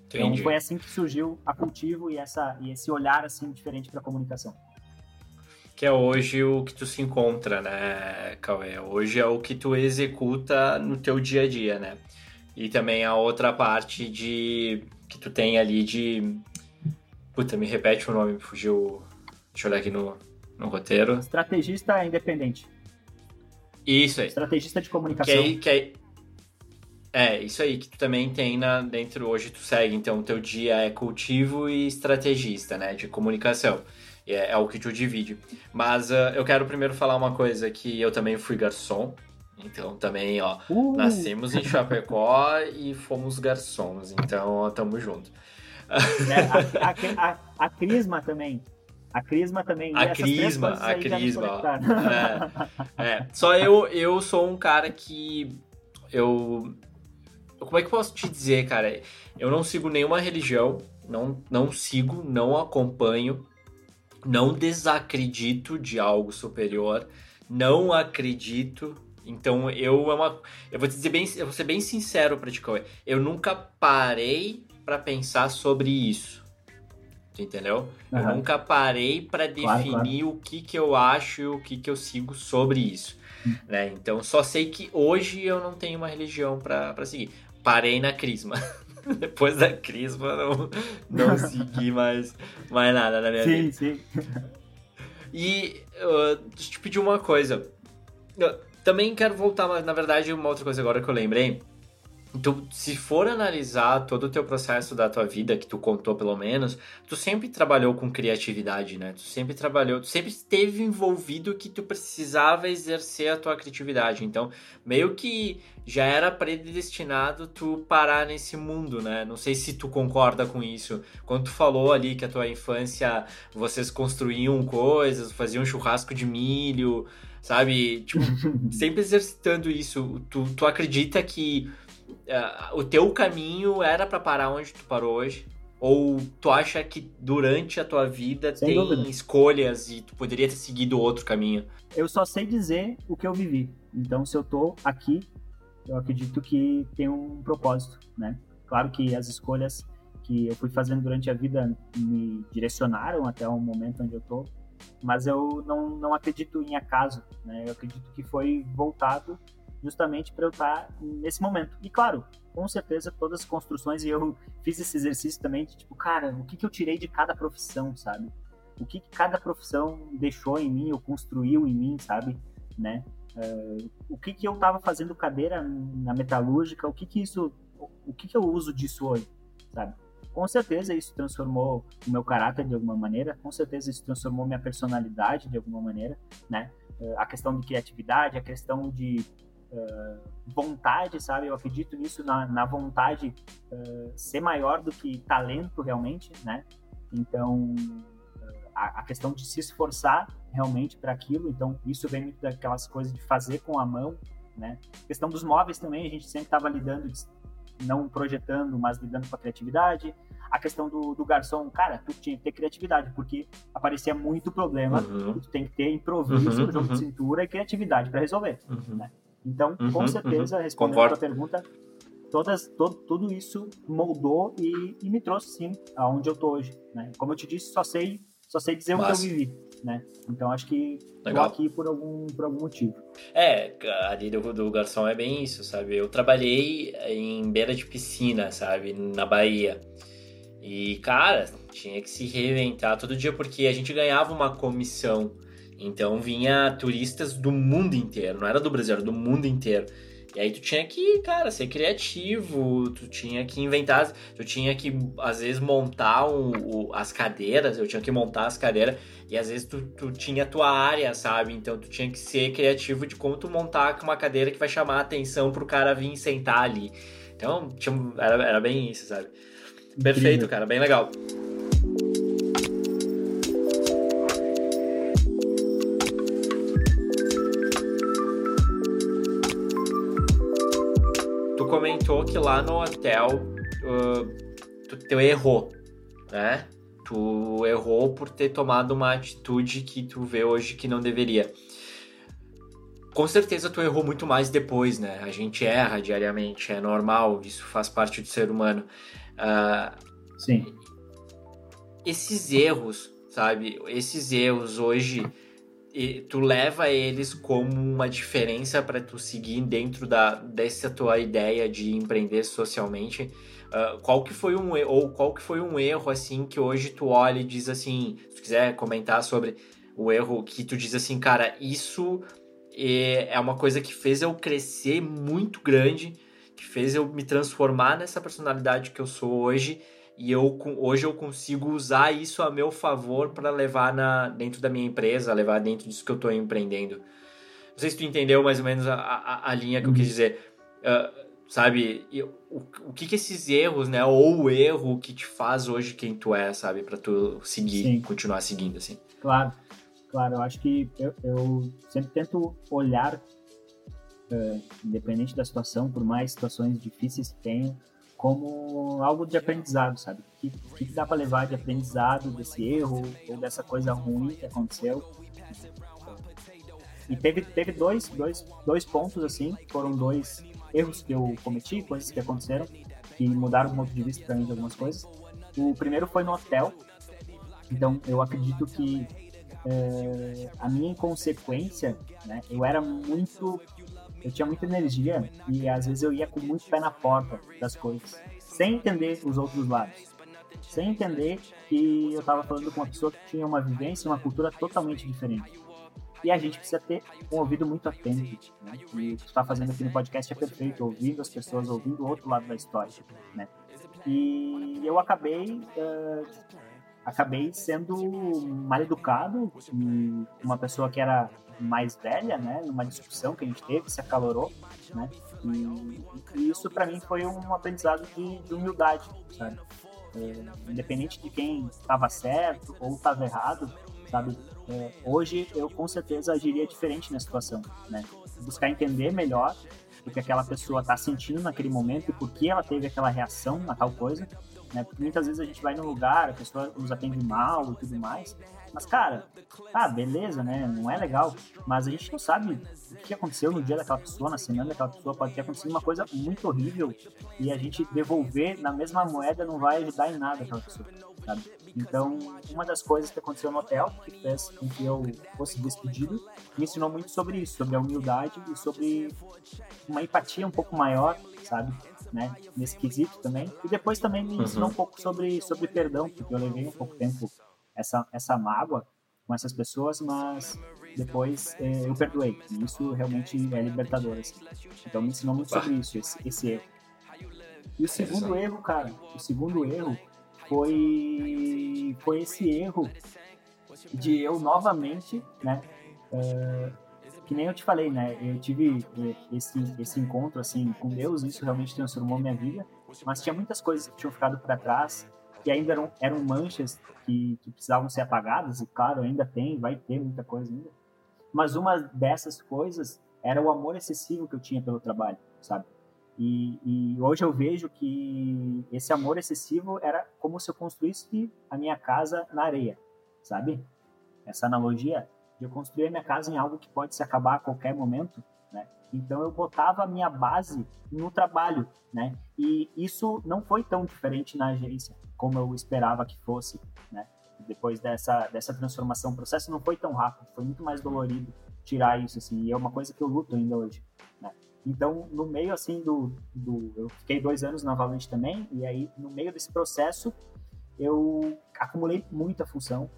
Então foi assim que surgiu a cultivo e essa e esse olhar assim diferente para a comunicação que é hoje o que tu se encontra, né, Cauê? Hoje é o que tu executa no teu dia a dia, né? E também a outra parte de que tu tem ali de Puta, me repete o nome, fugiu. Deixa eu olhar aqui no, no roteiro. Estrategista independente. Isso aí. Estrategista de comunicação. Que, que é, isso aí que tu também tem na, dentro hoje, tu segue. Então, o teu dia é cultivo e estrategista, né? De comunicação. É, é o que te divide. Mas uh, eu quero primeiro falar uma coisa que eu também fui garçom. Então também, ó, uh. nascemos em Chapecó e fomos garçons. Então, ó, tamo junto. É, a, a, a, a Crisma também. A Crisma também. A Crisma, a Crisma. É, é, Só eu, eu sou um cara que eu como é que eu posso te dizer, cara? Eu não sigo nenhuma religião, não, não sigo, não acompanho, não desacredito de algo superior, não acredito. Então eu é uma, eu vou te dizer bem, eu vou ser bem sincero para ti, eu nunca parei para pensar sobre isso. Entendeu? Uhum. Eu nunca parei para definir claro, claro. o que, que eu acho e o que, que eu sigo sobre isso. Hum. Né? Então, só sei que hoje eu não tenho uma religião para seguir. Parei na crisma. Depois da crisma, não, não segui mais, mais nada na minha sim, vida. Sim, sim. E uh, deixa eu te pedir uma coisa. Eu também quero voltar, mas na verdade, uma outra coisa agora que eu lembrei. Então, se for analisar todo o teu processo da tua vida, que tu contou pelo menos, tu sempre trabalhou com criatividade, né? Tu sempre trabalhou, tu sempre esteve envolvido que tu precisava exercer a tua criatividade. Então, meio que já era predestinado tu parar nesse mundo, né? Não sei se tu concorda com isso. Quando tu falou ali que a tua infância vocês construíam coisas, faziam churrasco de milho, sabe? Tipo, sempre exercitando isso. Tu, tu acredita que uh, o teu caminho era para parar onde tu parou hoje? Ou tu acha que durante a tua vida Sem tem dúvida. escolhas e tu poderia ter seguido outro caminho? Eu só sei dizer o que eu vivi. Então, se eu tô aqui, eu acredito que tem um propósito, né? Claro que as escolhas que eu fui fazendo durante a vida me direcionaram até o momento onde eu tô, mas eu não, não acredito em acaso, né? Eu acredito que foi voltado justamente para eu estar tá nesse momento. E claro, com certeza todas as construções, e eu fiz esse exercício também de tipo, cara, o que, que eu tirei de cada profissão, sabe? O que, que cada profissão deixou em mim ou construiu em mim, sabe? Né? Uh, o que, que eu estava fazendo cadeira na metalúrgica, o que, que isso, o que, que eu uso disso hoje, sabe? Com certeza isso transformou o meu caráter de alguma maneira, com certeza isso transformou minha personalidade de alguma maneira, né? Uh, a questão de criatividade, a questão de uh, vontade, sabe? Eu acredito nisso, na, na vontade uh, ser maior do que talento realmente, né? Então, a, a questão de se esforçar realmente para aquilo, então isso vem muito daquelas coisas de fazer com a mão, né? A questão dos móveis também, a gente sempre estava lidando, não projetando, mas lidando com a criatividade. A questão do, do garçom, cara, tu tinha que ter criatividade, porque aparecia muito problema, uhum. tu tem que ter improviso, uhum, jogo uhum. de cintura e criatividade para resolver, uhum. né? Então, uhum, com certeza, uhum. respondendo Concordo. a tua pergunta, todas, todo, tudo isso moldou e, e, me trouxe, sim, aonde eu tô hoje. Né? Como eu te disse, só sei, só sei dizer Mas... o que eu vivi. Né? Então, acho que Legal. tô aqui por algum, por algum motivo. É, ali do, do garçom é bem isso, sabe? Eu trabalhei em beira de piscina, sabe? Na Bahia. E, cara, tinha que se reinventar todo dia porque a gente ganhava uma comissão então vinha turistas do mundo inteiro, não era do Brasil, era do mundo inteiro. E aí tu tinha que, cara, ser criativo, tu tinha que inventar, tu tinha que, às vezes, montar um, o, as cadeiras, eu tinha que montar as cadeiras, e às vezes tu, tu tinha a tua área, sabe? Então tu tinha que ser criativo de como tu montar uma cadeira que vai chamar a atenção pro cara vir sentar ali. Então, tinha, era, era bem isso, sabe? Perfeito, cara, bem legal. Comentou que lá no hotel uh, tu, tu errou, né? Tu errou por ter tomado uma atitude que tu vê hoje que não deveria. Com certeza tu errou muito mais depois, né? A gente erra diariamente, é normal, isso faz parte do ser humano. Uh, Sim. Esses erros, sabe? Esses erros hoje e tu leva eles como uma diferença para tu seguir dentro da dessa tua ideia de empreender socialmente? Uh, qual que foi um ou qual que foi um erro assim que hoje tu olha e diz assim se tu quiser comentar sobre o erro que tu diz assim cara isso é, é uma coisa que fez eu crescer muito grande que fez eu me transformar nessa personalidade que eu sou hoje e eu hoje eu consigo usar isso a meu favor para levar na, dentro da minha empresa, levar dentro disso que eu estou empreendendo. Não sei se tu entendeu mais ou menos a, a, a linha que eu quis uhum. dizer. Uh, sabe, o, o que que esses erros, né, ou o erro que te faz hoje quem tu é, sabe, para tu seguir, Sim. continuar seguindo, assim. Claro, claro, eu acho que eu, eu sempre tento olhar, uh, independente da situação, por mais situações difíceis que tenha, como algo de aprendizado, sabe? O que, que, dá para levar de aprendizado desse erro ou dessa coisa ruim que aconteceu? E teve, teve dois, dois, dois pontos, assim, foram dois erros que eu cometi, coisas que aconteceram, que mudaram o ponto de vista para mim de algumas coisas. O primeiro foi no hotel, Então, eu acredito que é, a minha inconsequência, né, eu era muito. Eu tinha muita energia e às vezes eu ia com muito pé na porta das coisas, sem entender os outros lados. Sem entender que eu estava falando com uma pessoa que tinha uma vivência, uma cultura totalmente diferente. E a gente precisa ter um ouvido muito atento. Né? E o que está fazendo aqui no podcast é perfeito, ouvindo as pessoas, ouvindo o outro lado da história. Né? E eu acabei uh, acabei sendo mal educado e uma pessoa que era mais velha, né, numa discussão que a gente teve, se acalorou, né, e, e isso para mim foi um aprendizado de, de humildade, sabe, é, independente de quem estava certo ou estava errado, sabe, é, hoje eu com certeza agiria diferente na situação, né, buscar entender melhor o que aquela pessoa está sentindo naquele momento e por que ela teve aquela reação a tal coisa, né? Porque muitas vezes a gente vai num lugar, a pessoa nos atende mal e tudo mais. Mas, cara, tá, beleza, né? Não é legal. Mas a gente não sabe o que aconteceu no dia daquela pessoa, na semana daquela pessoa. Pode ter acontecido uma coisa muito horrível e a gente devolver na mesma moeda não vai ajudar em nada aquela pessoa, sabe? Então, uma das coisas que aconteceu no hotel, que fez com que eu fosse despedido, me ensinou muito sobre isso, sobre a humildade e sobre uma empatia um pouco maior, sabe? né, nesse quesito também. E depois também me ensinou uhum. um pouco sobre, sobre perdão, porque eu levei um pouco tempo essa, essa mágoa com essas pessoas, mas depois eh, eu perdoei. E isso realmente é libertador. Assim. Então me ensinou muito sobre isso, esse, esse erro. E o segundo erro, cara, o segundo erro foi, foi esse erro de eu novamente, né, uh, que nem eu te falei, né? Eu tive esse, esse encontro, assim, com Deus, isso realmente transformou minha vida, mas tinha muitas coisas que tinham ficado para trás, que ainda eram, eram manchas que, que precisavam ser apagadas, e claro, ainda tem, vai ter muita coisa ainda. Mas uma dessas coisas era o amor excessivo que eu tinha pelo trabalho, sabe? E, e, hoje eu vejo que esse amor excessivo era como se eu construísse a minha casa na areia, sabe? Essa analogia de eu construir a minha casa em algo que pode se acabar a qualquer momento, né? Então eu botava a minha base no trabalho, né? E isso não foi tão diferente na agência como eu esperava que fosse, né? Depois dessa dessa transformação, o processo não foi tão rápido, foi muito mais dolorido tirar isso assim. E é uma coisa que eu luto ainda hoje, né? Então, no meio assim do, do eu fiquei dois anos na Valente também, e aí no meio desse processo eu acumulei muita função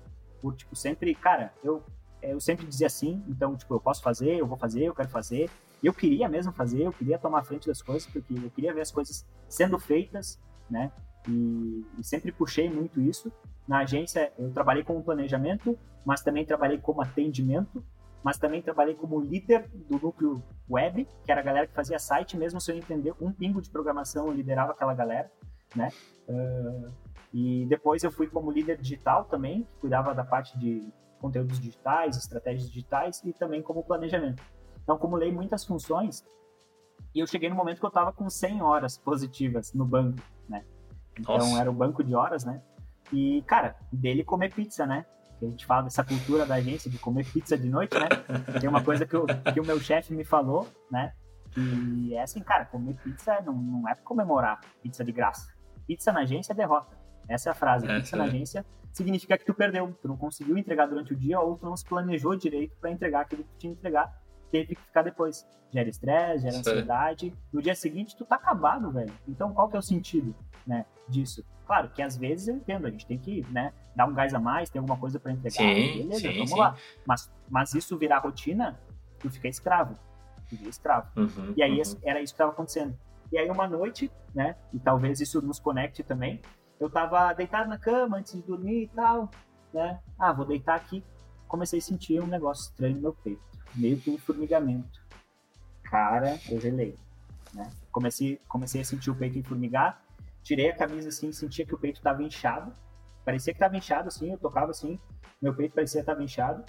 por tipo sempre, cara, eu eu sempre dizia assim, então, tipo, eu posso fazer, eu vou fazer, eu quero fazer. Eu queria mesmo fazer, eu queria tomar frente das coisas, porque eu queria ver as coisas sendo feitas, né? E, e sempre puxei muito isso. Na agência, eu trabalhei como planejamento, mas também trabalhei como atendimento, mas também trabalhei como líder do núcleo web, que era a galera que fazia site, mesmo sem eu entender um pingo de programação, eu liderava aquela galera, né? Uh, e depois eu fui como líder digital também, que cuidava da parte de conteúdos digitais, estratégias digitais e também como planejamento. Então, acumulei muitas funções e eu cheguei no momento que eu estava com 100 horas positivas no banco, né? Então, Nossa. era o banco de horas, né? E, cara, dele comer pizza, né? a gente fala dessa cultura da agência de comer pizza de noite, né? Tem uma coisa que, eu, que o meu chefe me falou, né? E é assim, cara, comer pizza não, não é pra comemorar pizza de graça. Pizza na agência é derrota. Essa é a frase. É, pizza na agência significa que tu perdeu, tu não conseguiu entregar durante o dia ou tu não se planejou direito para entregar aquilo que tu tinha que entregar, teve que ficar depois. Gera estresse, gera ansiedade. No dia seguinte tu tá acabado, velho. Então qual que é o sentido, né, disso? Claro que às vezes eu entendo, a gente tem que, né, dar um gás a mais, tem alguma coisa para entregar, sim, beleza, sim, vamos sim. lá. Mas, mas isso virar rotina, tu fica escravo. Tu vira escravo. Uhum, e aí uhum. era isso que estava acontecendo. E aí uma noite, né, e talvez isso nos conecte também, eu tava deitado na cama antes de dormir e tal, né? Ah, vou deitar aqui. Comecei a sentir um negócio estranho no meu peito, meio que um formigamento. Cara, eu gelei, né? Comecei, comecei a sentir o peito enformigar, tirei a camisa assim, sentia que o peito tava inchado. Parecia que tava inchado assim, eu tocava assim, meu peito parecia tava inchado.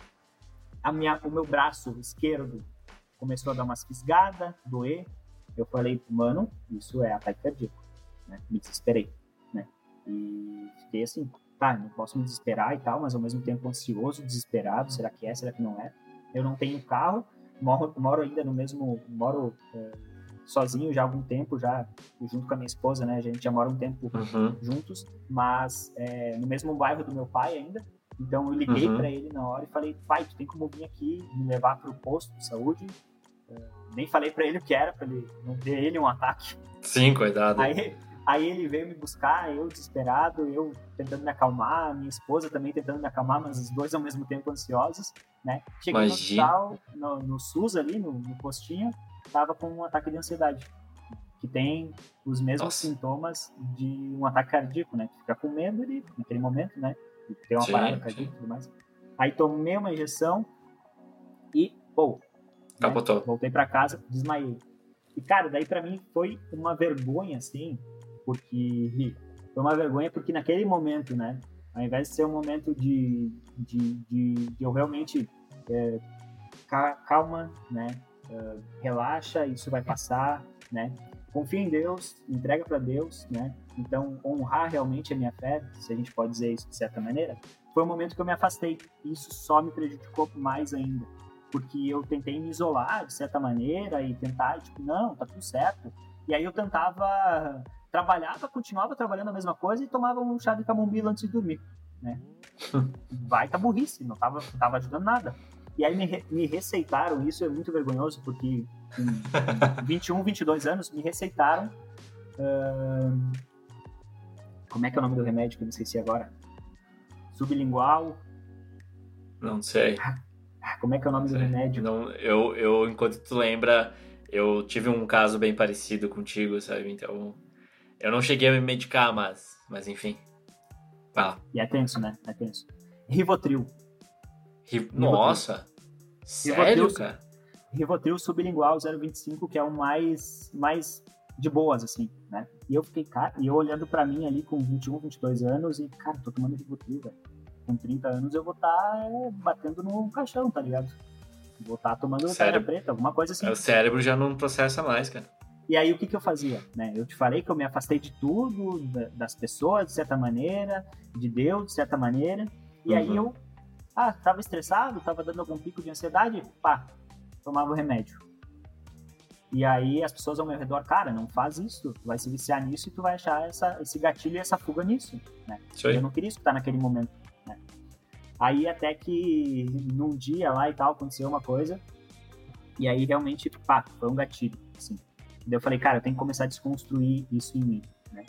A minha, o meu braço esquerdo começou a dar umas fisgadas, doer. Eu falei, mano, isso é ataque cardíaco. Né? Me desesperei. E fiquei assim, tá, não posso me desesperar e tal, mas ao mesmo tempo ansioso, desesperado, será que é, será que não é? Eu não tenho carro, moro, moro ainda no mesmo, moro é, sozinho já há algum tempo, já junto com a minha esposa, né? A gente já mora um tempo Uhum. juntos, mas é, no mesmo bairro do meu pai ainda. Então eu liguei Uhum. pra ele na hora e falei, pai, tu tem como vir aqui me levar pro posto de saúde? É, nem falei pra ele o que era, pra ele não ter ele um ataque. Sim, cuidado. Aí, aí ele veio me buscar, eu desesperado, eu tentando me acalmar, minha esposa também tentando me acalmar, mas os dois ao mesmo tempo ansiosos, né? Cheguei Imagina. no hospital, no, no SUS ali, no, no postinho, tava com um ataque de ansiedade, que tem os mesmos Nossa. sintomas de um ataque cardíaco, né? Tu fica com medo ali, naquele momento, né? Tem uma Sim, parada cardíaca e tudo mais. Aí tomei uma injeção e, pô, né? Voltei pra casa, desmaiei. E, cara, daí pra mim foi uma vergonha, assim, porque. Foi uma vergonha porque naquele momento, né? Ao invés de ser um momento de, de, de, de eu realmente. é, ca- calma, né? é, relaxa, isso vai passar, né? Confia em Deus, entrega pra Deus, né? Então, honrar realmente a minha fé, se a gente pode dizer isso de certa maneira, foi um momento que eu me afastei. Isso só me prejudicou mais ainda porque eu tentei me isolar de certa maneira e tentar, tipo, não, tá tudo certo. E aí eu tentava, trabalhava, continuava trabalhando a mesma coisa e tomava um chá de camomila antes de dormir, né? Vai tá burrice, não tava, não tava ajudando nada. E aí me, me receitaram, isso é muito vergonhoso, porque com 21, 22 anos, me receitaram. ahn, como é que é o nome do remédio que eu me esqueci agora? Sublingual. Não sei. Ah, Como é que é o nome do remédio? Não, eu, eu, enquanto tu lembra, eu tive um caso bem parecido contigo, sabe? Então, eu não cheguei a me medicar, mas, mas enfim. Vai lá. E é tenso, né? É tenso. Rivotril. Ri- Nossa! Sério, Rivotril- cara? Rivotril sublingual 025, que é o mais, mais de boas, assim, né? E eu fiquei, cara, e eu olhando pra mim ali com 21, 22 anos e, cara, tô tomando Rivotril, velho. Com 30 anos eu vou estar batendo no caixão, tá ligado? Vou estar tomando Sério? pedra preta, alguma coisa assim. O cérebro já não processa mais, cara. E aí o que que eu fazia, né? Eu te falei que eu me afastei de tudo, da- das pessoas, de certa maneira, de Deus, de certa maneira. E aí Uhum. eu, ah, tava estressado, tava dando algum pico de ansiedade, pá, tomava o remédio. E aí as pessoas ao meu redor, cara, não faz isso, tu vai se viciar nisso e tu vai achar essa, esse gatilho e essa fuga nisso, né? Aí. Eu não queria escutar naquele momento, né? Aí até que num dia lá e tal aconteceu uma coisa e aí realmente, pá, foi um gatilho, assim. Daí eu falei, cara, eu tenho que começar a desconstruir isso em mim, né?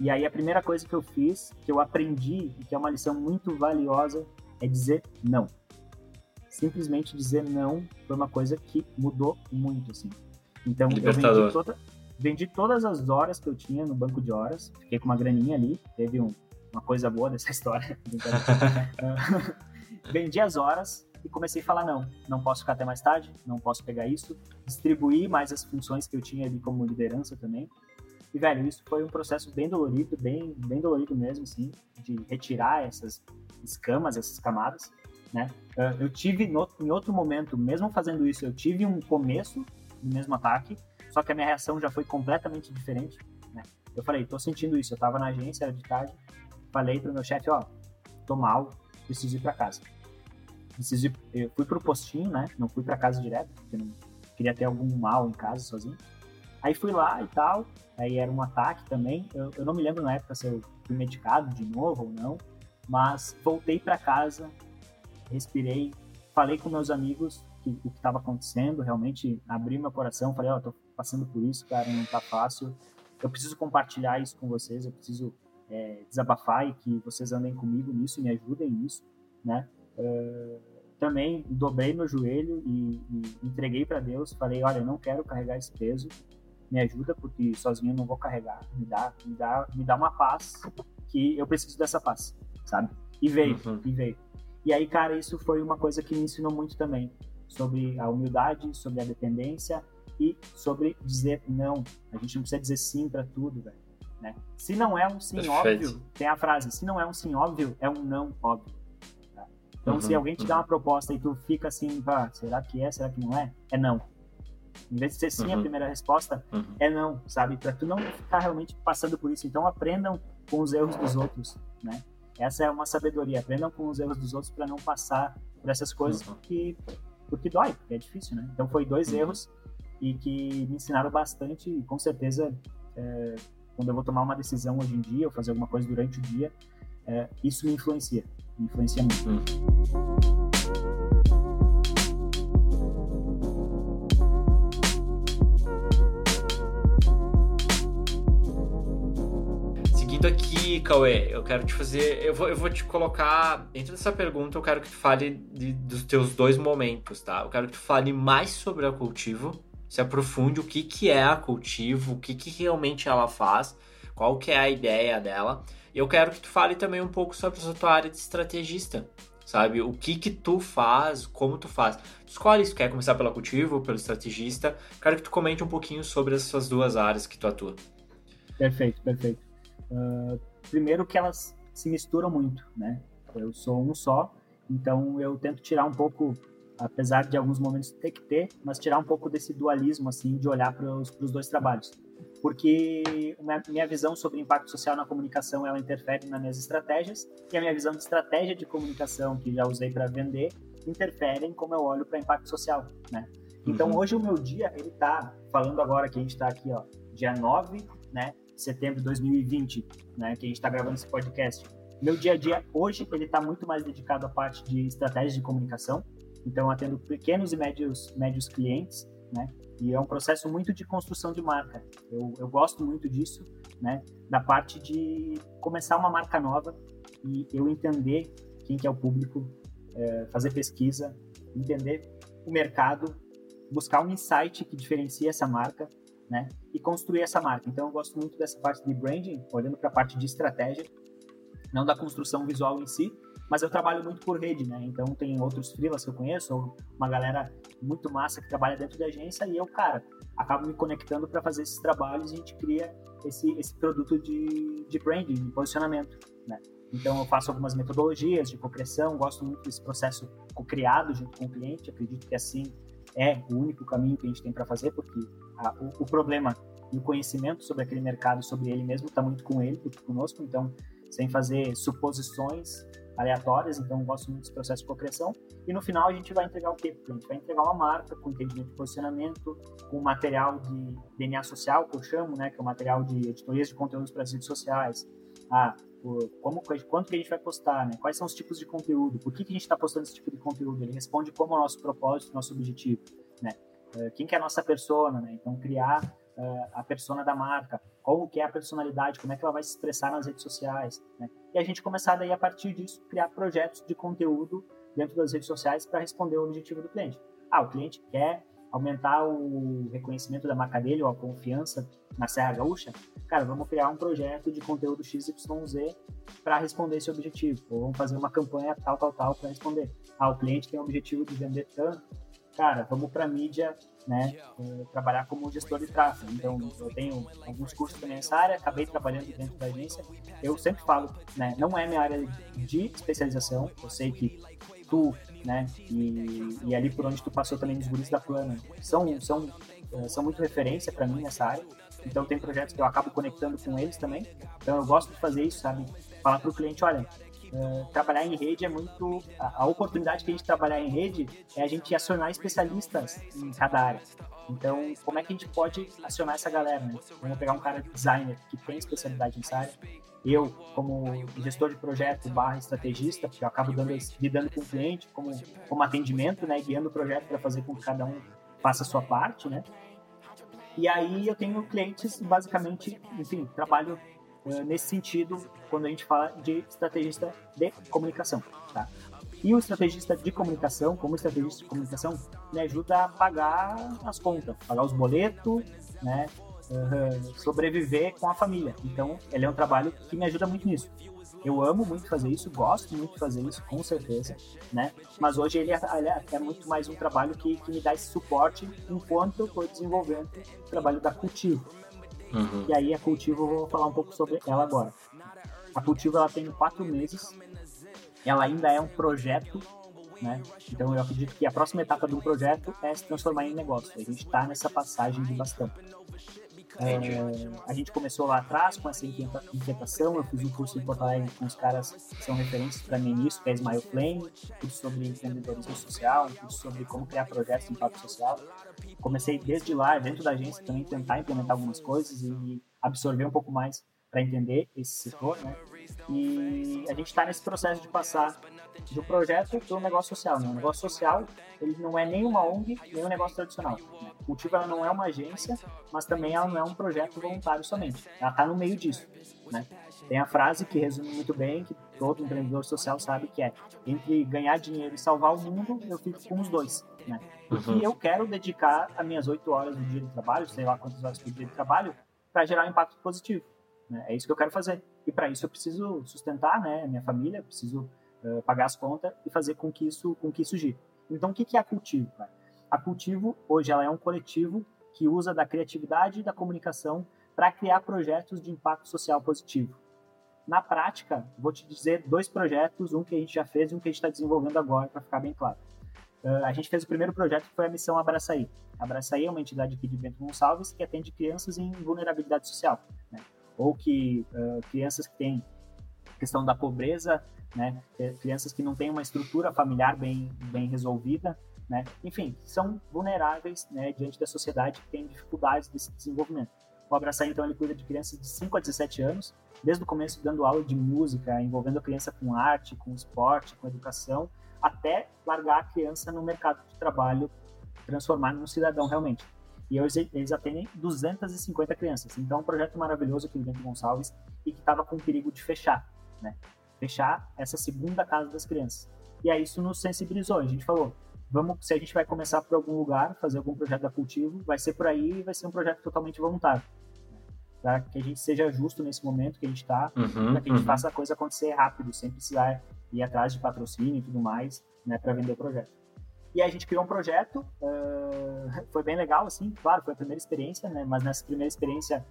E aí a primeira coisa que eu fiz, que eu aprendi e que é uma lição muito valiosa, é dizer não. Simplesmente dizer não foi uma coisa que mudou muito, assim. Então eu vendi, toda, vendi todas as horas que eu tinha no banco de horas, fiquei com uma graninha ali, teve um- uma coisa boa dessa história. brincadeira. vendi as horas e comecei a falar não, não posso ficar até mais tarde, não posso pegar isso, distribuir mais as funções que eu tinha ali como liderança também. E velho, isso foi um processo bem dolorido, bem bem dolorido mesmo, assim, de retirar essas escamas, essas camadas, né? Ah, Eu tive no- em outro momento, mesmo fazendo isso, eu tive um começo do mesmo ataque, só que a minha reação já foi completamente diferente, né? Eu falei, tô sentindo isso, eu tava na agência, era de tarde, falei pro meu chefe, ó, tô mal, preciso ir pra casa. Preciso ir, eu fui pro postinho, né? Não fui pra casa direto, porque não queria ter algum mal em casa sozinho. Aí fui lá e tal, aí era um ataque também. Eu, eu não me lembro na época se eu fui medicado de novo ou não, mas voltei pra casa, respirei, falei com meus amigos que, o que estava acontecendo, realmente abri meu coração, falei, ó, tô passando por isso, cara, não tá fácil. Eu preciso compartilhar isso com vocês, eu preciso é, desabafar e que vocês andem comigo nisso, me ajudem nisso, né? Uh, também dobrei meu joelho e, e entreguei para Deus, falei, olha, eu não quero carregar esse peso, me ajuda porque sozinho eu não vou carregar, me dá, me dá, me dá uma paz que eu preciso dessa paz, sabe? E veio, Uhum. e veio. E aí, cara, isso foi uma coisa que me ensinou muito também sobre a humildade, sobre a dependência e sobre dizer não. A gente não precisa dizer sim para tudo, velho. Né? Se não é um sim Perfeito. óbvio, tem a frase: se não é um sim óbvio, é um não óbvio. Então, Uhum, se alguém te dá uma proposta e tu fica assim, pá, será que é, será que não é? É não. Em vez de ser sim a Uhum. primeira resposta, Uhum. é não, sabe? Para tu não ficar realmente passando por isso. Então aprendam com os erros dos outros, né? Essa é uma sabedoria. Aprendam com os erros dos outros para não passar por essas coisas Uhum. porque porque dói, porque é difícil, né? Então foi dois Uhum. erros e que me ensinaram bastante e com certeza é, quando eu vou tomar uma decisão hoje em dia ou fazer alguma coisa durante o dia, é, isso me influencia, influencia muito. Hum. Seguindo aqui, Cauê, eu quero te fazer. Eu vou, eu vou te colocar. Dentro dessa pergunta, eu quero que tu fale de, dos teus dois momentos, tá? Eu quero que tu fale mais sobre a cultivo, se aprofunde o que, que é a cultivo, o que, que realmente ela faz, qual que é a ideia dela. Eu quero que tu fale também um pouco sobre a tua área de estrategista, sabe? O que que tu faz, como tu faz. Tu escolhe se quer começar pela cultivo ou pelo estrategista. Quero que tu comente um pouquinho sobre essas duas áreas que tu atua. Perfeito, perfeito. Uh, primeiro que elas se misturam muito, né? Eu sou um só, então eu tento tirar um pouco, apesar de alguns momentos ter que ter, mas tirar um pouco desse dualismo, assim, de olhar para os dois trabalhos. Porque minha, minha visão sobre impacto social na comunicação, ela interfere nas minhas estratégias, e a minha visão de estratégia de comunicação, que já usei para vender, interfere em como eu olho para impacto social, né? Então, uhum. hoje o meu dia, ele tá, falando agora que a gente está aqui, ó, dia 9, né? setembro de 2020, né, que a gente está gravando esse podcast. Meu dia a dia hoje ele está muito mais dedicado à parte de estratégia de comunicação, então atendo pequenos e médios médios clientes, né, e é um processo muito de construção de marca. Eu, eu gosto muito disso, né, da parte de começar uma marca nova e eu entender quem que é o público, é, fazer pesquisa, entender o mercado, buscar um insight que diferencia essa marca né? E construir essa marca. Então eu gosto muito dessa parte de branding, olhando para a parte de estratégia, não da construção visual em si, mas eu trabalho muito por rede, né? Então tem outros freelas que eu conheço, uma galera muito massa que trabalha dentro da agência e eu, cara, acabo me conectando para fazer esses trabalhos e a gente cria esse, esse produto de, de branding, de posicionamento, né? Então eu faço algumas metodologias de cocriação, gosto muito desse processo co-criado junto com o cliente, acredito que assim é o único caminho que a gente tem para fazer, porque a, o, o, problema e o conhecimento sobre aquele mercado, sobre ele mesmo, está muito com ele do conosco, então, sem fazer suposições aleatórias, então gosto muito desse processo de cocriação. E no final a gente vai entregar o quê? A gente vai entregar uma marca com entendimento de posicionamento, com material de DNA social, que eu chamo, né, que é o material de editorias de conteúdos para as redes sociais. Ah, como, quanto que a gente vai postar, né? Quais são os tipos de conteúdo? Por que, que a gente está postando esse tipo de conteúdo? Ele responde como é o nosso propósito, nosso objetivo, né? Uh, quem que é a nossa persona, né? Então, criar uh, a persona da marca, como que é a personalidade, como é que ela vai se expressar nas redes sociais, né? E a gente começar daí, a partir disso, criar projetos de conteúdo dentro das redes sociais para responder o objetivo do cliente. Ah, o cliente quer aumentar o reconhecimento da marca dele ou a confiança na Serra Gaúcha, cara, vamos criar um projeto de conteúdo XYZ para responder esse objetivo. Ou vamos fazer uma campanha tal, tal, tal para responder. Ah, o cliente tem o objetivo de vender tanto. Cara, vamos para mídia, né? Uh, trabalhar como gestor de tráfego. Então, eu tenho alguns cursos também nessa área, acabei trabalhando dentro da agência. Eu sempre falo, né? Não é minha área de especialização. Eu sei que tu né? E, e ali por onde tu passou também nos guris da plana são são eh, são muito referência para mim nessa área. Então tem projetos que eu acabo conectando com eles também. Então eu gosto de fazer isso, sabe? Falar para o cliente, olha, Uh, trabalhar em rede é muito. A, a, oportunidade que a gente trabalhar em rede é a gente acionar especialistas em cada área. Então, como é que a gente pode acionar essa galera? Né? Vamos pegar um cara designer que tem especialidade nessa área eu, como gestor de projeto barra estrategista, porque eu acabo dando, lidando com o cliente como, como atendimento, né, guiando o projeto para fazer com que cada um faça a sua parte, né? E aí eu tenho clientes, basicamente, enfim, trabalho nesse sentido quando a gente fala de estrategista de comunicação, tá? E o estrategista de comunicação, como estrategista de comunicação, me ajuda a pagar as contas, pagar os boletos, né? uh, sobreviver com a família. Então, ele é um trabalho que me ajuda muito nisso. Eu amo muito fazer isso, gosto muito de fazer isso, com certeza, né? Mas hoje ele é, ele é, é muito mais um trabalho que, que, me dá esse suporte enquanto eu estou desenvolvendo o trabalho da Cultivo. Uhum. E aí a Cultivo, eu vou falar um pouco sobre ela agora. A Cultivo, ela tem quatro meses, ela ainda é um projeto, né? Então eu acredito que a próxima etapa do projeto é se transformar em negócio. A gente está nessa passagem de bastante. É, a gente começou lá atrás com essa inquietação. Eu fiz um curso em Porto Alegre com os caras que são referências para mim nisso, que é Smile Flame, um curso sobre empreendedorismo social, um curso sobre como criar projetos de impacto social. Comecei desde lá, dentro da agência, também tentar implementar algumas coisas e absorver um pouco mais para entender esse setor, né? E a gente está nesse processo de passar do projeto para o negócio social. Né? O negócio social ele não é nem uma ONG, nem um negócio tradicional. Né? O Cultivo ela não é uma agência, mas também ela não é um projeto voluntário somente. Ela está no meio disso. Né? Tem a frase que resume muito bem, que todo empreendedor social sabe que é entre ganhar dinheiro e salvar o mundo, eu fico com os dois. Né? Porque uhum. eu quero dedicar as minhas oito horas do dia de trabalho, sei lá quantas horas por dia de trabalho, para gerar um impacto positivo. Né? É isso que eu quero fazer. E para isso eu preciso sustentar né, minha família, preciso uh, pagar as contas e fazer com que isso, com que isso gire. Então, o que, que é a Cultivo? Cara? A Cultivo, hoje, ela é um coletivo que usa da criatividade e da comunicação para criar projetos de impacto social positivo. Na prática, vou te dizer dois projetos, um que a gente já fez e um que a gente está desenvolvendo agora, para ficar bem claro. Uh, a gente fez o primeiro projeto que foi a missão Abraçaí. Abraçaí é uma entidade aqui de Bento Gonçalves que atende crianças em vulnerabilidade social. Né? ou que uh, crianças que têm questão da pobreza, né, crianças que não têm uma estrutura familiar bem, bem resolvida, né, enfim, são vulneráveis né, diante da sociedade que tem dificuldades desse desenvolvimento. O Abraçar, então, ele cuida de crianças de 5 a 17 anos, desde o começo dando aula de música, envolvendo a criança com arte, com esporte, com educação, até largar a criança no mercado de trabalho, transformar num cidadão realmente. E hoje eles atendem 250 crianças. Então, é um projeto maravilhoso aqui dentro de Gonçalves e que estava com perigo de fechar, né? Fechar essa segunda casa das crianças. E aí isso nos sensibilizou. A gente falou, vamos, se a gente vai começar por algum lugar, fazer algum projeto da cultivo, vai ser por aí e vai ser um projeto totalmente voluntário. Para que a gente seja justo nesse momento que a gente está, uhum, para que a gente uhum. faça a coisa acontecer rápido, sem precisar ir atrás de patrocínio e tudo mais, né, para vender o projeto. E aí a gente criou um projeto, uh, foi bem legal, assim, claro, foi a primeira experiência, né? Mas nessa primeira experiência,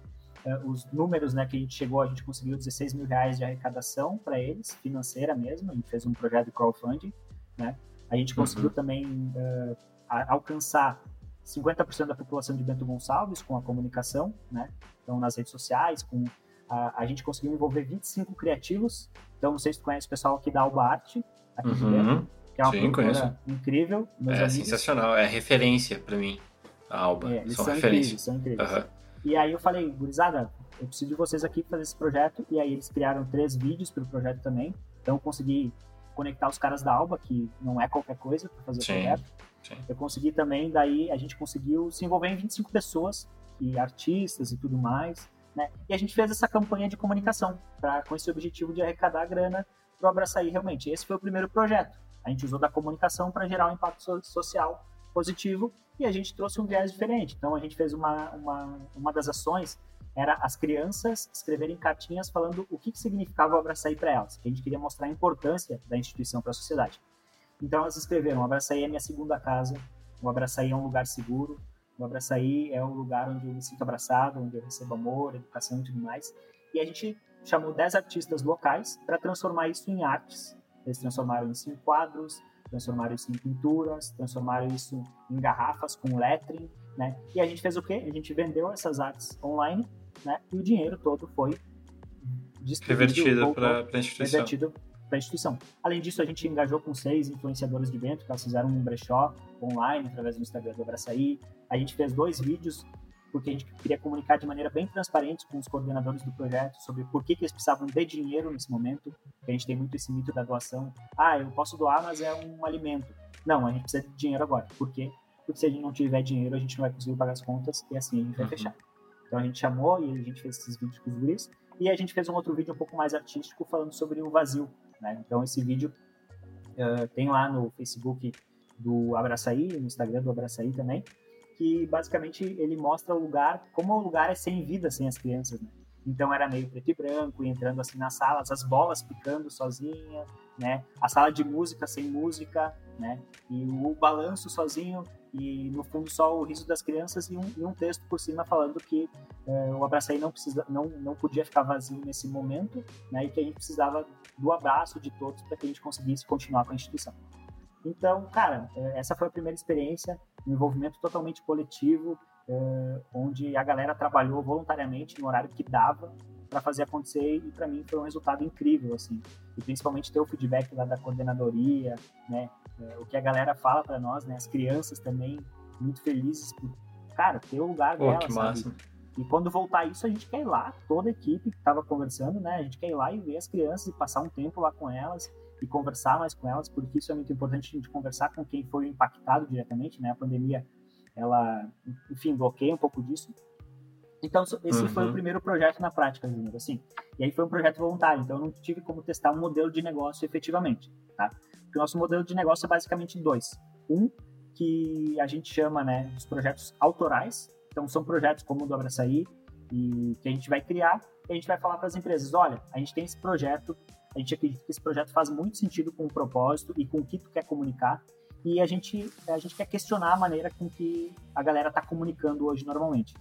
uh, os números, né, que a gente chegou, a gente conseguiu 16 mil reais de arrecadação para eles, financeira mesmo, a gente fez um projeto de crowdfunding, né? A gente uhum. conseguiu uhum. também uh, alcançar 50% da população de Bento Gonçalves com a comunicação, né? Então, nas redes sociais, com a, a gente conseguiu envolver 25 criativos. Então, não sei se tu conhece o pessoal aqui da Alba Arte, aqui uhum. de Bento que é uma Sim, conheço. incrível. é amigos. sensacional, é referência para mim, a Alba. É, são, são referência. Incríveis, são incríveis. Uhum. E aí eu falei, gurizada, eu preciso de vocês aqui para fazer esse projeto. E aí eles criaram três vídeos para o projeto também. Então eu consegui conectar os caras da Alba, que não é qualquer coisa para fazer sim, o projeto. Sim. Eu consegui também, daí a gente conseguiu se envolver em 25 pessoas, e artistas e tudo mais. Né? E a gente fez essa campanha de comunicação pra, com esse objetivo de arrecadar grana para o Abraçaí realmente. Esse foi o primeiro projeto. A gente usou da comunicação para gerar um impacto social positivo e a gente trouxe um viés diferente. Então a gente fez uma, uma, uma das ações era as crianças escreverem cartinhas falando o que, que significava o Abraçaí para elas, que a gente queria mostrar a importância da instituição para a sociedade. Então elas escreveram: o Abraçaí é minha segunda casa, o Abraçaí é um lugar seguro, o Abraçaí é um lugar onde eu me sinto abraçado, onde eu recebo amor, educação e tudo mais. E a gente chamou 10 artistas locais para transformar isso em artes eles transformaram isso em quadros, transformaram isso em pinturas, transformaram isso em garrafas com lettering, né? E a gente fez o quê? A gente vendeu essas artes online, né? E o dinheiro todo foi revertido para a instituição. Revertido para a instituição. Além disso, a gente engajou com seis influenciadores de evento, que elas fizeram um brechó online através do Instagram do Abraçaí. A gente fez dois vídeos porque a gente queria comunicar de maneira bem transparente com os coordenadores do projeto sobre por que, que eles precisavam de dinheiro nesse momento. A gente tem muito esse mito da doação. Ah, eu posso doar, mas é um alimento. Não, a gente precisa de dinheiro agora. Por quê? Porque se a gente não tiver dinheiro, a gente não vai conseguir pagar as contas e assim a gente vai uhum. fechar. Então a gente chamou e a gente fez esses vídeos com os guris. E a gente fez um outro vídeo um pouco mais artístico falando sobre o vazio. Né? Então esse vídeo uh, tem lá no Facebook do Abraçaí, no Instagram do Abraçaí também que basicamente ele mostra o lugar, como o lugar é sem vida sem as crianças, né? Então era meio preto e branco, e entrando assim nas salas, as bolas picando sozinha, né? A sala de música sem música, né? E o balanço sozinho e no fundo só o riso das crianças e um, e um texto por cima falando que é, o Abraçaí não precisa, não, não podia ficar vazio nesse momento, né? E que a gente precisava do abraço de todos para que a gente conseguisse continuar com a instituição. Então, cara, é, essa foi a primeira experiência, um envolvimento totalmente coletivo, é, onde a galera trabalhou voluntariamente no horário que dava para fazer acontecer e para mim foi um resultado incrível, assim. E principalmente ter o feedback lá da coordenadoria, né? É, o que a galera fala para nós, né? As crianças também muito felizes por, cara, ter o lugar Pô, dela, que sabe? massa. E quando voltar isso, a gente quer ir lá, toda a equipe que estava conversando, né? A gente quer ir lá e ver as crianças e passar um tempo lá com elas e conversar mais com elas, porque isso é muito importante a gente conversar com quem foi impactado diretamente, né? A pandemia, ela, enfim, bloqueia um pouco disso. Então, esse Uhum. foi o primeiro projeto na prática, Júnior, assim. E aí foi um projeto voluntário, então eu não tive como testar um modelo de negócio efetivamente, tá? Porque o nosso modelo de negócio é basicamente dois. Um, que a gente chama, né, dos projetos autorais. Então, são projetos como o do Abraçaí, e que a gente vai criar e a gente vai falar para as empresas, olha, a gente tem esse projeto, a gente acredita que esse projeto faz muito sentido com o propósito e com o que tu quer comunicar, e a gente, a gente quer questionar a maneira com que a galera está comunicando hoje normalmente.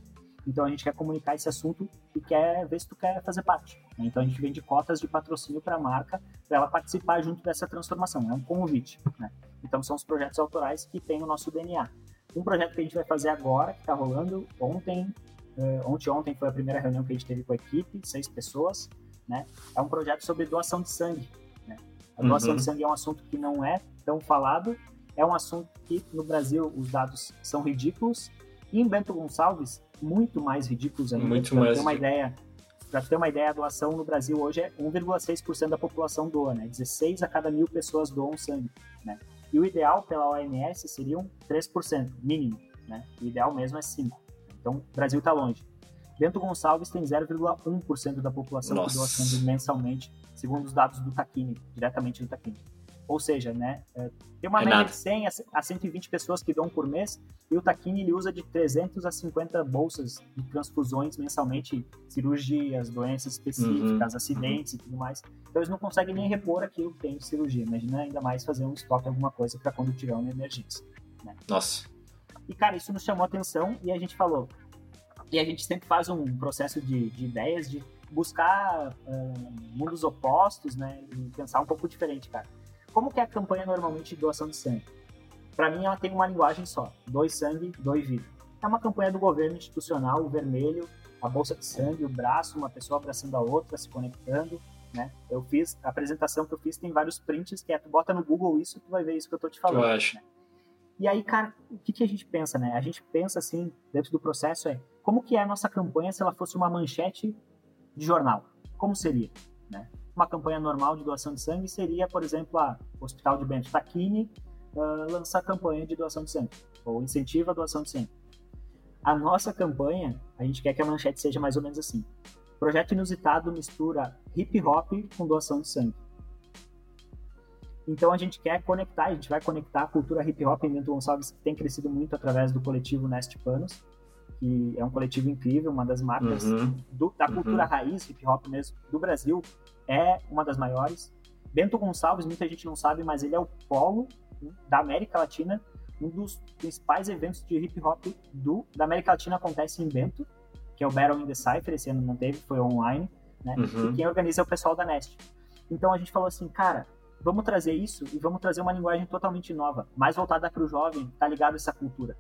Então a gente quer comunicar esse assunto e quer ver se tu quer fazer parte. né? Então a gente vende cotas de patrocínio para a marca para ela participar junto dessa transformação. É um convite. Né? Então são os projetos autorais que têm o nosso DNA. Um projeto que a gente vai fazer agora, que está rolando ontem, eh, ontem ontem foi a primeira reunião que a gente teve com a equipe, seis pessoas, né? É um projeto sobre doação de sangue. Né? A doação Uhum. de sangue é um assunto que não é tão falado, é um assunto que no Brasil os dados são ridículos e em Bento Gonçalves muito mais ridículos ainda. Muito pra mais ter uma ideia, para ter uma ideia, a doação no Brasil hoje é 1,6% da população doa, né? 16 a cada mil pessoas doam sangue, né? E o ideal pela OMS seriam 3%, mínimo, né? O ideal mesmo é 5. Então, o Brasil está longe. Bento Gonçalves tem 0,1% da população Nossa. que doa sangue mensalmente, segundo os dados do Taquini, diretamente do Taquini. Ou seja, né, é, tem uma É média nada. de 100 a c- a 120 pessoas que doam por mês, e o Taquini ele usa de 300 a 50 bolsas de transfusões mensalmente, cirurgias, doenças específicas, Uhum, acidentes e tudo mais. Então eles não conseguem nem repor aquilo que tem de cirurgia. Imagina ainda mais fazer um estoque, alguma coisa para quando tiver uma emergência. Nossa. E, cara, isso nos chamou atenção e a gente falou. E a gente sempre faz um processo de, de ideias, de buscar ah, mundos opostos, né? E pensar um pouco diferente, cara. Como que é a campanha normalmente de doação de sangue? Para mim, ela tem uma linguagem só: dois sangue, dois vida. É uma campanha do governo institucional, o vermelho, a bolsa de sangue, o braço, uma pessoa abraçando a outra, se conectando, né? Eu fiz, a apresentação que eu fiz tem vários prints, que é, tu bota no Google isso, tu vai ver isso que eu tô te falando. Eu acho. E aí, cara, o que, que a gente pensa, né? A gente pensa assim, dentro do processo, é como que é a nossa campanha se ela fosse uma manchete de jornal? Como seria? Né? Uma campanha normal de doação de sangue seria, por exemplo, a Hospital de Bento Taquini uh, lança a campanha de doação de sangue, ou incentiva a doação de sangue. A nossa campanha, a gente quer que a manchete seja mais ou menos assim. Projeto inusitado mistura hip hop com doação de sangue. Então a gente quer conectar, a gente vai conectar a cultura hip hop em Bento Gonçalves, que tem crescido muito através do coletivo Nest Panos, que é um coletivo incrível, uma das marcas Uhum. do- da cultura Uhum. raiz hip hop mesmo do Brasil, é uma das maiores. Bento Gonçalves, muita gente não sabe, mas ele é o polo da América Latina. Um dos principais eventos de hip hop do, da América Latina acontece em Bento, que é o Battle in the Cypher, esse ano não teve, foi online, né? Uhum. E quem organiza é o pessoal da Nest. Então a gente falou assim, cara, vamos trazer isso e vamos trazer uma linguagem totalmente nova, mais voltada para o jovem, tá ligado a essa cultura.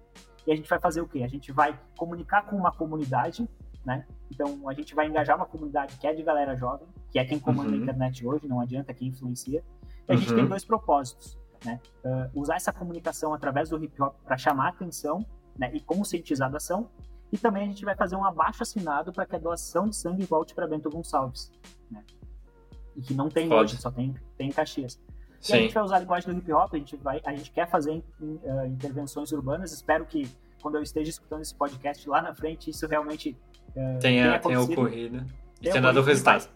E a gente vai fazer o quê? A gente vai comunicar com uma comunidade, né? Então a gente vai engajar uma comunidade que é de galera jovem, que é quem comanda Uhum. a internet hoje, não adianta quem influencia. E a gente Uhum. tem dois propósitos, né? Ah, usar essa comunicação através do hip hop para chamar atenção, né? E conscientizar da ação. E também a gente vai fazer um abaixo assinado para que a doação de sangue volte para Bento Gonçalves, né? E que não tem Pode. hoje, só tem, tem em Caxias. E a Sim. gente vai usar a linguagem do hip hop, a gente, vai, a gente quer fazer in- eh, intervenções urbanas. Espero que quando eu esteja escutando esse podcast lá na frente, isso realmente eh, Tenha, tenha ocorrido. E Tenha dado resultado.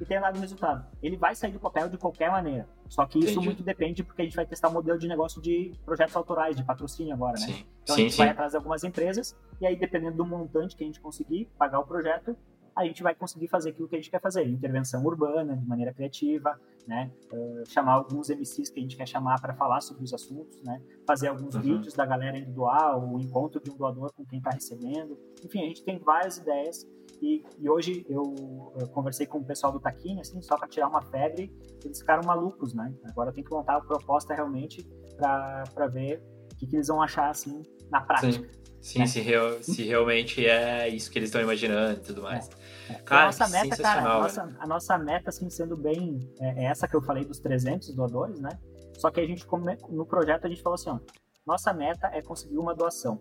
e tenha dado resultado. Ele vai sair do papel de qualquer maneira. Só que isso Entendi. muito depende porque a gente vai testar o modelo de negócio de projetos autorais, de patrocínio agora, né? Sim, Então sim, a gente sim. vai atrás de algumas empresas e aí dependendo do montante que a gente conseguir pagar o projeto, a gente vai conseguir fazer aquilo que a gente quer fazer, intervenção urbana de maneira criativa, né? Uh, chamar alguns MCs que a gente quer chamar para falar sobre os assuntos, né? Fazer alguns Uhum. vídeos da galera indo doar, o encontro de um doador com quem está recebendo. Enfim, a gente tem várias ideias e, e hoje eu, eu conversei com o pessoal do Taquini, assim, só para tirar uma febre, eles ficaram malucos, né? Agora tem que montar a proposta realmente para ver o que, que eles vão achar assim na prática. Sim, né? se, real- se realmente é isso que eles estão imaginando e tudo mais. a Cara, nossa que meta, cara, a nossa, a nossa meta, assim, sendo bem, é, é essa que eu falei dos 300 doadores, né? Só que a gente, no projeto, a gente falou assim, ó, Nossa meta é conseguir uma doação.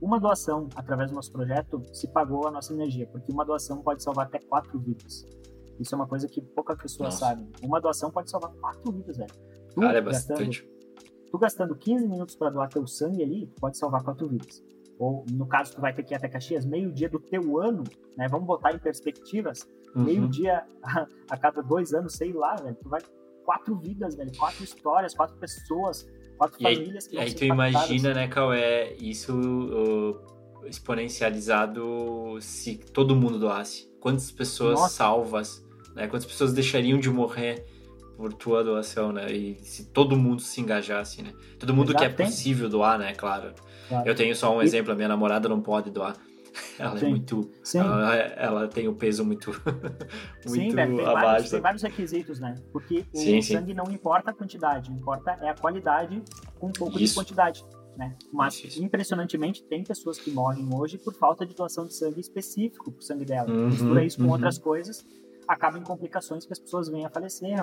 Uma doação através do nosso projeto se pagou a nossa energia, porque uma doação pode salvar até quatro vidas. Isso é uma coisa que poucas pessoas nossa. sabem. Uma doação pode salvar quatro vidas, velho. Tu, Cara, é bastante. Gastando, tu gastando 15 minutos para doar teu sangue ali, pode salvar quatro vidas. Ou, no caso, tu vai ter que ir até Caxias, meio-dia do teu ano, né? Vamos botar em perspectivas. Uhum. Meio-dia a, a, cada dois anos, sei lá, velho. Tu vai quatro vidas, velho. Quatro histórias, quatro pessoas, quatro e famílias aí, que vão aí tu imagina, né, Cauê, isso uh, exponencializado se todo mundo doasse. Quantas pessoas Nossa. salvas, né? Quantas pessoas deixariam de morrer por tua doação, né? E se todo mundo se engajasse, né? Todo mundo que é possível doar, né? Claro. Claro. Eu tenho só um e... exemplo, a minha namorada não pode doar. Ela Sim. é muito. Ela, ela, tem o peso muito. muito sim, velho, tem, abaixo. Vários, tem vários requisitos, né? Porque o sim, sangue sim. não importa a quantidade, importa é a qualidade com um pouco Isso. de quantidade. Né? Mas, Isso. impressionantemente, tem pessoas que morrem hoje por falta de doação de sangue específico para o sangue dela. Uhum, Mistura isso com uhum. outras coisas, acaba em complicações que as pessoas vêm a falecer.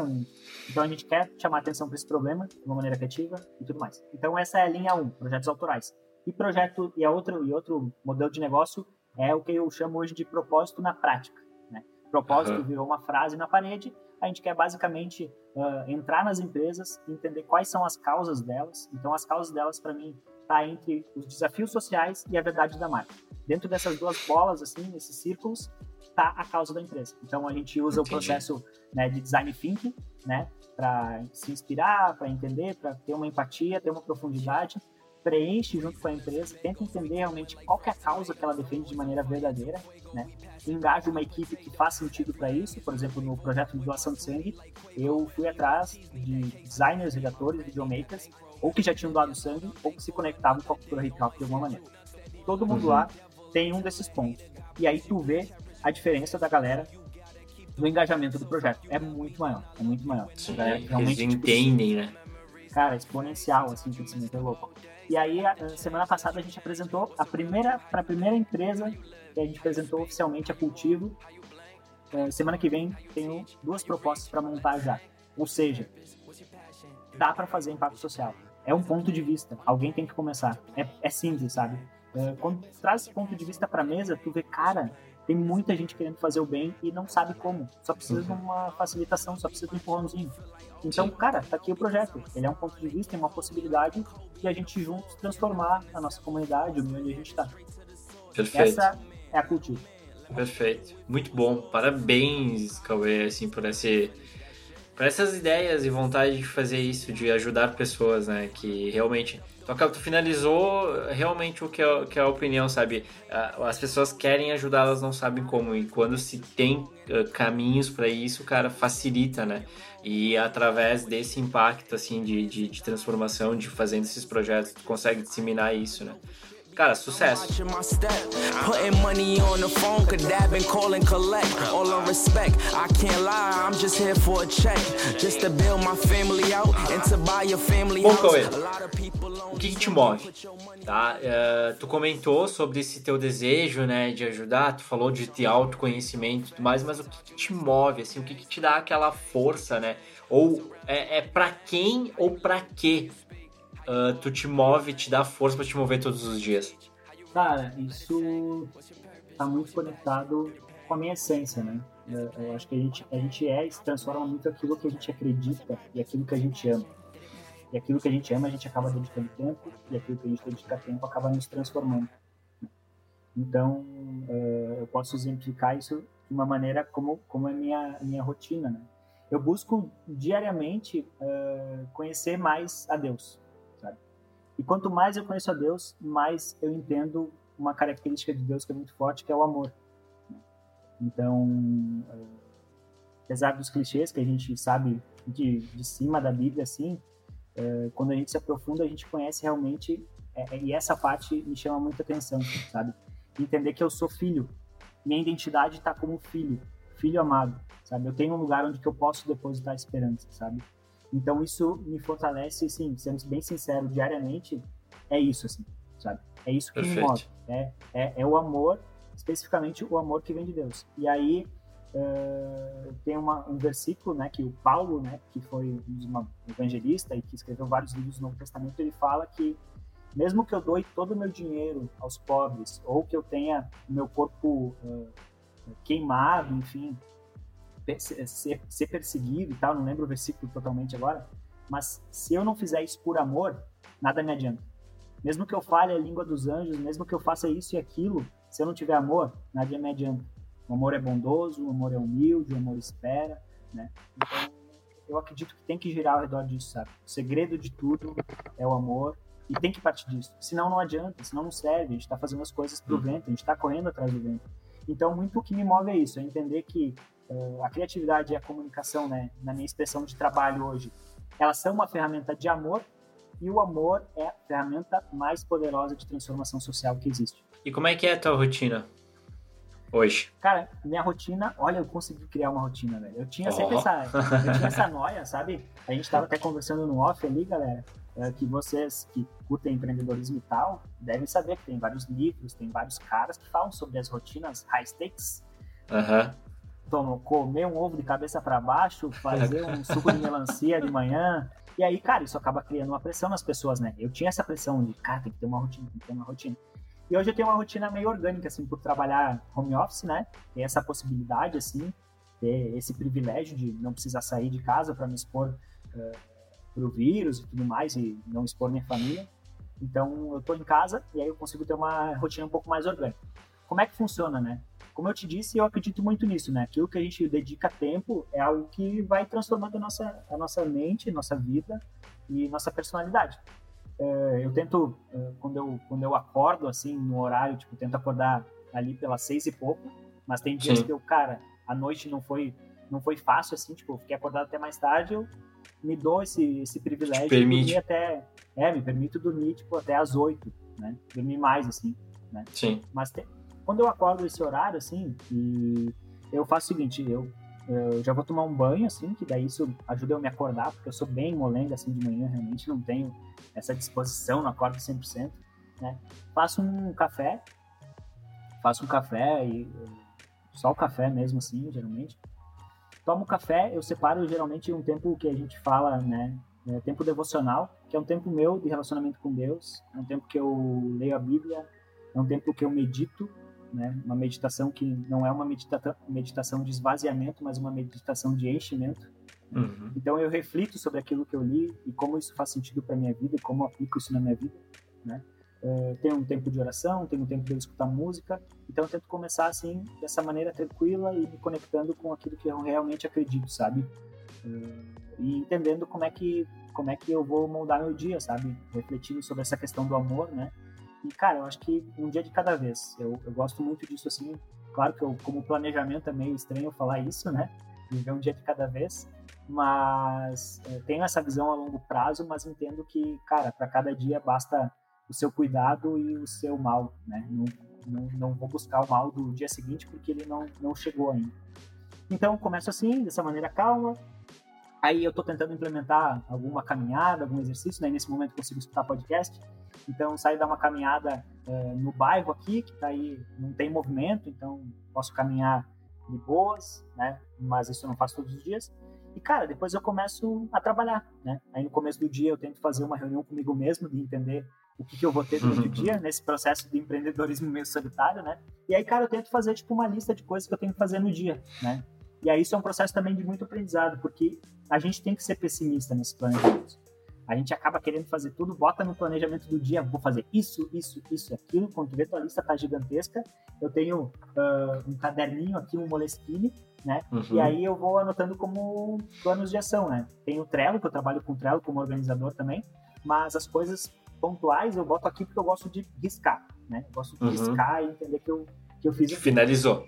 Então, a gente quer chamar atenção para esse problema de uma maneira criativa e tudo mais. Então, essa é a linha 1, projetos autorais. E projeto e a outro e outro modelo de negócio é o que eu chamo hoje de propósito na prática. Né? Propósito uhum. virou uma frase na parede. A gente quer basicamente uh, entrar nas empresas, entender quais são as causas delas. Então, as causas delas para mim tá entre os desafios sociais e a verdade da marca. Dentro dessas duas bolas, assim, nesses círculos, tá a causa da empresa. Então a gente usa Entendi. o processo né, de design thinking, né, para se inspirar, para entender, para ter uma empatia, ter uma profundidade preenche junto com a empresa, tenta entender realmente qual é a causa que ela defende de maneira verdadeira, né? engaja uma equipe que faz sentido para isso. Por exemplo, no projeto de doação de sangue, eu fui atrás de designers, redatores, videomakers, ou que já tinham doado sangue, ou que se conectavam com a cultura hip hop de alguma maneira. Todo mundo uhum. lá tem um desses pontos. E aí tu vê a diferença da galera no engajamento do projeto. É muito maior, é muito maior. Sim, é, realmente, eles tipo, entendem, tipo, né? Cara, exponencial, assim, o crescimento é louco. E aí, semana passada, a gente apresentou a primeira, para a primeira empresa que a gente apresentou oficialmente a Cultivo. É, semana que vem, tenho duas propostas para montar já. Ou seja, dá para fazer impacto social. É um ponto de vista. Alguém tem que começar. É, é simples, sabe? É, quando traz esse ponto de vista para mesa, tu vê, cara, tem muita gente querendo fazer o bem e não sabe como. Só precisa de uma facilitação, só precisa de um empurrãozinho. Então, cara, tá aqui o projeto. Ele é um ponto de vista, é uma possibilidade de a gente juntos transformar a nossa comunidade, o meio onde a gente está. Perfeito. Essa é a cultura. Perfeito. Muito bom. Parabéns, Cauê, assim, por esse por essas ideias e vontade de fazer isso, de ajudar pessoas, né? Que realmente então, tu finalizou realmente o que é, que é a opinião, sabe? As pessoas querem ajudar, elas não sabem como. E quando se tem caminhos para isso, cara, facilita, né? E através desse impacto, assim, de, de, de transformação, de fazendo esses projetos, tu consegue disseminar isso, né? Cara, sucesso. Putting money on the phone, cadabbing, calling, collect. All on respect. I can't lie, I'm just here for a check. Just to build my family out and to buy your family Bom, Cauê, o que, que, te move? Tá? Uh, tu comentou sobre esse teu desejo, né, de ajudar, tu falou de ter autoconhecimento e tudo mais, mas o que, que te move, assim, o que, que te dá aquela força, né? Ou é, é para quem ou para quê uh, tu te move, te dá força para te mover todos os dias? Cara, isso tá muito conectado com a minha essência, né? Eu, eu acho que a gente, a gente é e se transforma muito aquilo que a gente acredita e aquilo que a gente ama. E aquilo que a gente ama, a gente acaba dedicando tempo, e aquilo que a gente dedica tempo acaba nos transformando. Então, uh, eu posso exemplificar isso de uma maneira como, como é minha, minha rotina, né? Eu busco diariamente uh, conhecer mais a Deus, e quanto mais eu conheço a Deus, mais eu entendo uma característica de Deus que é muito forte, que é o amor. Então, eh, apesar dos clichês que a gente sabe de, de cima da Bíblia, assim, é, quando a gente se aprofunda, a gente conhece realmente, é, e essa parte me chama muita atenção, sabe? Entender que eu sou filho, minha identidade está como filho, filho amado, sabe? Eu tenho um lugar onde que eu posso depositar esperança, sabe? Então isso me fortalece, assim, sendo bem sincero, diariamente, é isso, assim, sabe? É isso que Perfeito. me move. É, é, é, o amor, especificamente o amor que vem de Deus. E aí uh, tem uma, um versículo, né, que o Paulo, né, que foi um evangelista e que escreveu vários livros do Novo Testamento, ele fala que mesmo que eu doe todo o meu dinheiro aos pobres, ou que eu tenha meu corpo uh, queimado, enfim, ser, ser perseguido e tal, não lembro o versículo totalmente agora, mas se eu não fizer isso por amor, nada me adianta. Mesmo que eu fale a língua dos anjos, mesmo que eu faça isso e aquilo, se eu não tiver amor, nada me adianta. O amor é bondoso, o amor é humilde, o amor espera, né? Então, eu acredito que tem que girar ao redor disso, sabe? O segredo de tudo é o amor e tem que partir disso. Senão não adianta, senão não serve. A gente está fazendo as coisas pro uhum. vento, a gente está correndo atrás do vento. Então, muito o que me move é isso, é entender que uh, a criatividade e a comunicação, né, na minha expressão de trabalho hoje, elas são uma ferramenta de amor e o amor é a ferramenta mais poderosa de transformação social que existe. E como é que é a tua rotina hoje? Cara, minha rotina, olha, eu consegui criar uma rotina, velho. Eu tinha sempre oh. essa, eu tinha essa noia, sabe? A gente tava até conversando no off ali, galera, é, que vocês que curtem empreendedorismo e tal, devem saber que tem vários livros, tem vários caras que falam sobre as rotinas high stakes. Aham. Então, comer um ovo de cabeça para baixo, fazer um suco de melancia de manhã, e aí, cara, isso acaba criando uma pressão nas pessoas, né? Eu tinha essa pressão de, cara, tem que ter uma rotina, tem que ter uma rotina. E hoje eu tenho uma rotina meio orgânica, assim, por trabalhar home office, né? Tem essa possibilidade, assim, ter esse privilégio de não precisar sair de casa para me expor uh, vírus e tudo mais, e não expor minha família. Então, eu tô em casa e aí eu consigo ter uma rotina um pouco mais orgânica. Como é que funciona, né? como eu te disse, eu acredito muito nisso, né? Aquilo que a gente dedica tempo é algo que vai transformando a nossa, a nossa mente, nossa vida e nossa personalidade. É, eu tento, é, quando eu, quando eu acordo, assim, no horário, tipo, tento acordar ali pelas seis e pouco, mas tem dias Sim. que eu, cara, a noite não foi, não foi fácil, assim, tipo, eu fiquei acordado até mais tarde, eu me dou esse, esse privilégio de dormir até, é, me permito dormir, tipo, até as oito, né? Dormir mais, assim, né? Sim. Mas tem, quando eu acordo esse horário, assim, e eu faço o seguinte, eu, eu já vou tomar um banho, assim, que daí isso ajuda eu me acordar, porque eu sou bem molenga, assim, de manhã, realmente não tenho essa disposição, não acordo 100%, né? Faço um café, faço um café e só o café mesmo, assim, geralmente. Tomo café, eu separo geralmente um tempo que a gente fala, né, é tempo devocional, que é um tempo meu de relacionamento com Deus, é um tempo que eu leio a Bíblia, é um tempo que eu medito, né? Uma meditação que não é uma medita meditação de esvaziamento, mas uma meditação de enchimento. Uhum. Então eu reflito sobre aquilo que eu li e como isso faz sentido para minha vida e como eu aplico isso na minha vida, né? É, tenho um tempo de oração, tenho um tempo de escutar música, então eu tento começar assim dessa maneira tranquila e me conectando com aquilo que eu realmente acredito, sabe? É, e entendendo como é que como é que eu vou moldar meu dia, sabe? Refletindo sobre essa questão do amor, né? E, cara, eu acho que um dia de cada vez. Eu, eu gosto muito disso, assim. Claro que eu, como planejamento é meio estranho falar isso, né? Viver um dia de cada vez. Mas é, tenho essa visão a longo prazo, mas entendo que, cara, para cada dia basta o seu cuidado e o seu mal, né? Não, não, não vou buscar o mal do dia seguinte porque ele não, não chegou ainda. Então, começo assim, dessa maneira calma, Aí eu estou tentando implementar alguma caminhada, algum exercício, né? nesse momento consigo escutar podcast. Então saio dar uma caminhada é, no bairro aqui, que tá aí, não tem movimento, então posso caminhar de boas, né? Mas isso eu não faço todos os dias. E cara, depois eu começo a trabalhar, né? Aí no começo do dia eu tento fazer uma reunião comigo mesmo de entender o que, que eu vou ter durante o dia nesse processo de empreendedorismo meio solitário, né? E aí, cara, eu tento fazer tipo uma lista de coisas que eu tenho que fazer no dia, né? E aí isso é um processo também de muito aprendizado, porque a gente tem que ser pessimista nesse planejamento. A gente acaba querendo fazer tudo, bota no planejamento do dia, vou fazer isso, isso, isso e aquilo. Quando tu vê, tua lista tá gigantesca. Eu tenho uh, um caderninho aqui, um Moleskine, né? Uhum. E aí eu vou anotando como planos de ação, né? Tem o Trello, que eu trabalho com o Trello como organizador também, mas as coisas pontuais eu boto aqui porque eu gosto de riscar, né? Eu gosto de uhum. riscar e entender que eu, que eu fiz. Finalizou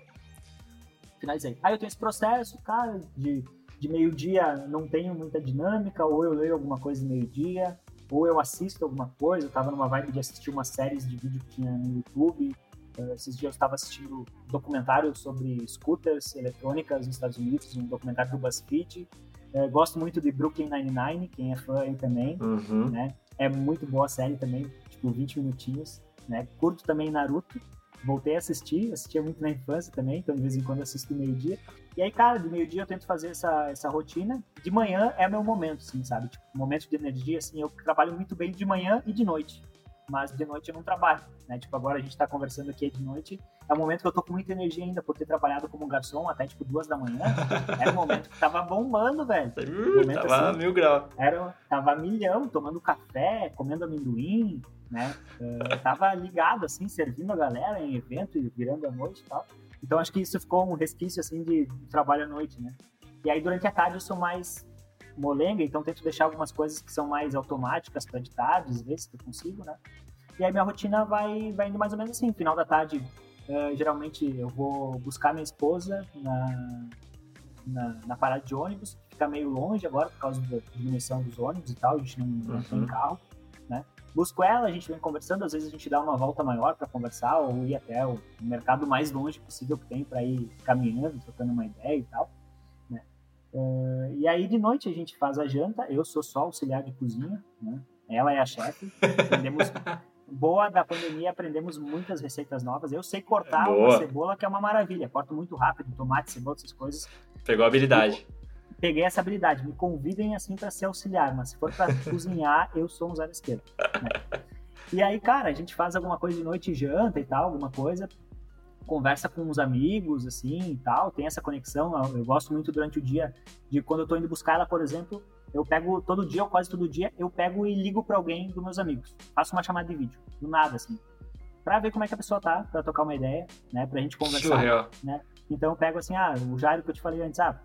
finalizei. Aí eu tenho esse processo, cara, de, de meio-dia não tenho muita dinâmica, ou eu leio alguma coisa meio-dia, ou eu assisto alguma coisa. Eu tava numa vibe de assistir umas séries de vídeo que tinha no YouTube. Uh, esses dias eu estava assistindo um documentário sobre scooters eletrônicas nos Estados Unidos, um documentário do BuzzFeed. Uh, gosto muito de Brooklyn Nine-Nine, quem é fã aí também, uhum. né? É muito boa a série também, tipo 20 minutinhos, né? Curto também Naruto, voltei a assistir, assistia muito na infância também, então de vez em quando assisto meio-dia. E aí, cara, de meio-dia eu tento fazer essa, essa rotina. De manhã é meu momento, assim, sabe? Tipo, momento de energia, assim, eu trabalho muito bem de manhã e de noite. mas de noite eu não trabalho, né? Tipo, agora a gente tá conversando aqui de noite, é um momento que eu tô com muita energia ainda por ter trabalhado como garçom até tipo duas da manhã. Era um momento que tava bombando, velho. Um momento, tava assim, mil graus. Era, tava milhão, tomando café, comendo amendoim, né? Uh, tava ligado, assim, servindo a galera em evento e virando a noite e tal. Então acho que isso ficou um resquício, assim, de, de trabalho à noite, né? E aí durante a tarde eu sou mais molenga, então tento deixar algumas coisas que são mais automáticas para de tarde, às vezes que eu consigo, né? E aí minha rotina vai, vai indo mais ou menos assim. Final da tarde, uh, geralmente eu vou buscar minha esposa na, na, na, parada de ônibus, que fica meio longe agora por causa da diminuição dos ônibus e tal, a gente não, não uhum. tem carro, né? Busco ela, a gente vem conversando, às vezes a gente dá uma volta maior para conversar ou ir até o mercado mais longe possível que tem para ir caminhando, trocando uma ideia e tal. Né? Uh, e aí de noite a gente faz a janta, eu sou só auxiliar de cozinha, né? ela é a chefe, aprendemos boa da pandemia, aprendemos muitas receitas novas. Eu sei cortar Boa. uma cebola, que é uma maravilha. Corto muito rápido, tomate, cebola, essas coisas. Pegou a habilidade. Peguei essa habilidade. Me convidem assim para ser auxiliar, mas se for para cozinhar, eu sou um zero esquerdo. Né? E aí, cara, a gente faz alguma coisa de noite, janta e tal, alguma coisa, conversa com os amigos, assim e tal, tem essa conexão. Eu gosto muito durante o dia de quando eu tô indo buscar ela, por exemplo, eu pego todo dia, ou quase todo dia, eu pego e ligo para alguém dos meus amigos. Faço uma chamada de vídeo, do nada, assim. Pra ver como é que a pessoa tá, pra trocar uma ideia, né? Pra gente conversar. Surreal. Né? Então eu pego assim, ah, o Jairo que eu te falei antes, ah,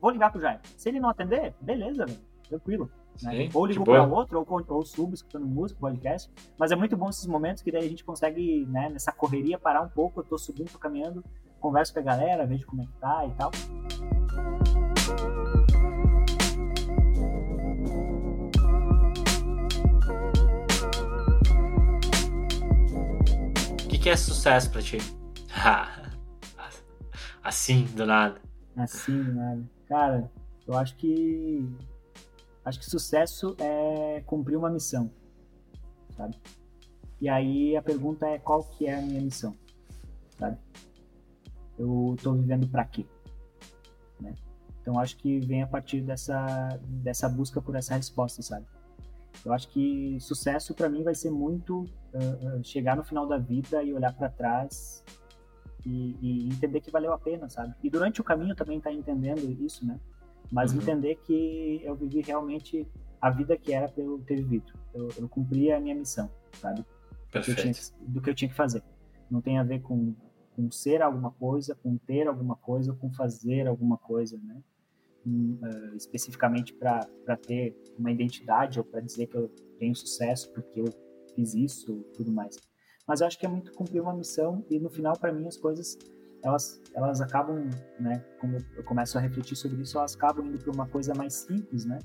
vou ligar pro Jairo. Se ele não atender, beleza, velho. Tranquilo. Né? ou ligo para outro, ou, ou subo escutando música, podcast. Mas é muito bom esses momentos que daí a gente consegue, né, nessa correria, parar um pouco. Eu tô subindo, tô caminhando, converso com a galera, vejo como é que tá e tal. que é sucesso para ti? assim, do nada. Assim, nada. Cara, eu acho que. Acho que sucesso é cumprir uma missão, sabe? E aí a pergunta é qual que é a minha missão, sabe? Eu tô vivendo para quê? Né? Então acho que vem a partir dessa, dessa busca por essa resposta, sabe? Eu acho que sucesso para mim vai ser muito uh, uh, chegar no final da vida e olhar para trás e, e, entender que valeu a pena, sabe? E durante o caminho também tá entendendo isso, né? Mas uhum. entender que eu vivi realmente a vida que era para eu ter vivido. Eu, eu cumpri a minha missão, sabe? Perfeito. Do que, tinha, do que eu tinha que fazer. Não tem a ver com, com ser alguma coisa, com ter alguma coisa, com fazer alguma coisa, né? uh, especificamente para ter uma identidade ou para dizer que eu tenho sucesso porque eu fiz isso tudo mais. Mas eu acho que é muito cumprir uma missão e no final, para mim, as coisas elas, elas acabam, né, como eu começo a refletir sobre isso, elas acabam indo para uma coisa mais simples, né?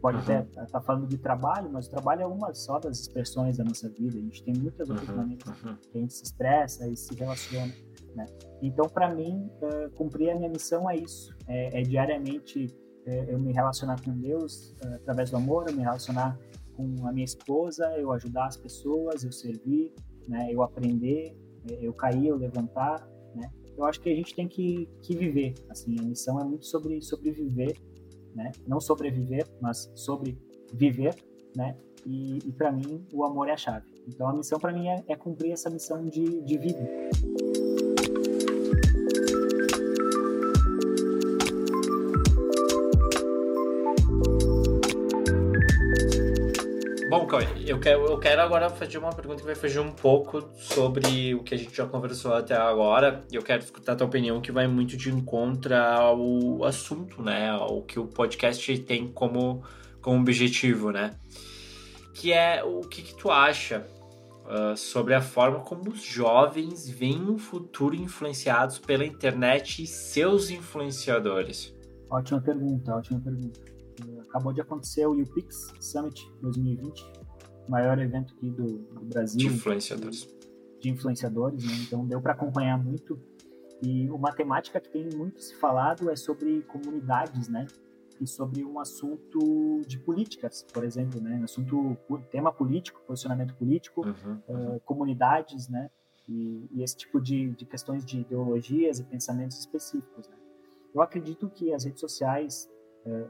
Pode uhum. até estar tá falando de trabalho, mas o trabalho é uma só das expressões da nossa vida. A gente tem muitas outras uhum. maneiras uhum. que a gente se expressa e se relaciona. Né? Então, para mim, uh, cumprir a minha missão é isso: é, é diariamente é, eu me relacionar com Deus uh, através do amor, eu me relacionar com a minha esposa, eu ajudar as pessoas, eu servir, né? eu aprender, eu cair, eu levantar. Né? Eu acho que a gente tem que, que viver. Assim, a missão é muito sobre sobreviver, né? não sobreviver, mas sobre viver. Né? E, e para mim, o amor é a chave. Então, a missão para mim é, é cumprir essa missão de, de vida. Bom, Cauê, eu quero, eu quero agora fazer uma pergunta que vai fugir um pouco sobre o que a gente já conversou até agora. E eu quero escutar a tua opinião, que vai muito de encontro ao assunto, né? Ao que o podcast tem como, como objetivo, né? Que é o que, que tu acha uh, sobre a forma como os jovens veem o futuro influenciados pela internet e seus influenciadores? Ótima pergunta, ótima pergunta acabou de acontecer o UPix Summit 2020, maior evento aqui do, do Brasil. De influenciadores. De influenciadores, né? Então deu para acompanhar muito. E uma temática que tem muito se falado é sobre comunidades, né? E sobre um assunto de políticas, por exemplo, né? Assunto, tema político, posicionamento político, uhum, uhum. Uh, comunidades, né? E, e, esse tipo de, de questões de ideologias e pensamentos específicos, né? Eu acredito que as redes sociais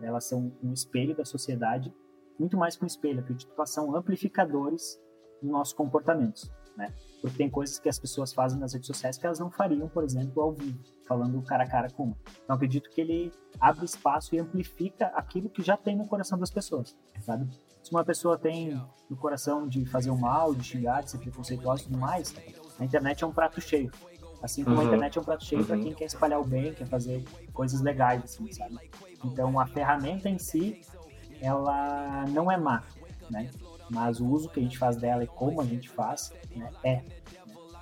elas são um espelho da sociedade, muito mais que um espelho, acredito que elas são amplificadores dos nossos comportamentos, né? Porque tem coisas que as pessoas fazem nas redes sociais que elas não fariam, por exemplo, ao vivo, falando cara a cara com uma. Então acredito que ele abre espaço e amplifica aquilo que já tem no coração das pessoas, sabe? Se uma pessoa tem no coração de fazer o mal, de xingar, de ser preconceituosa e tudo mais, a internet é um prato cheio. Assim como uhum. a internet é um prato cheio uhum. para quem quer espalhar o bem, quer fazer coisas legais, assim, sabe? Então a ferramenta em si, ela não é má, né? Mas o uso que a gente faz dela e como a gente faz, né, é.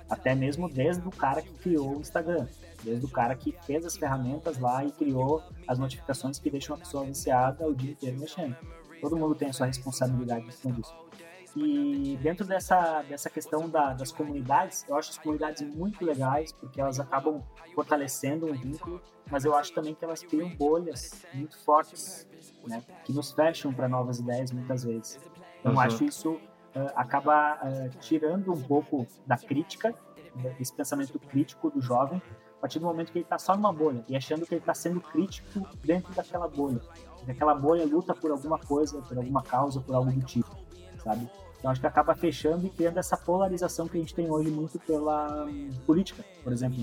Até mesmo desde o cara que criou o Instagram, desde o cara que fez as ferramentas lá e criou as notificações que deixam a pessoa viciada o dia inteiro mexendo todo mundo tem a sua responsabilidade em cima disso. E dentro dessa, dessa questão da, das comunidades, eu acho as comunidades muito legais, porque elas acabam fortalecendo um vínculo, mas eu acho também que elas criam bolhas muito fortes, né, que nos fecham para novas ideias muitas vezes. Então, uhum. acho isso uh, acaba uh, tirando um pouco da crítica, desse pensamento crítico do jovem, a partir do momento que ele está só numa bolha e achando que ele está sendo crítico dentro daquela bolha que aquela bolha luta por alguma coisa, por alguma causa, por algo do tipo, sabe? Então acho que acaba fechando e criando essa polarização que a gente tem hoje muito pela política, por exemplo,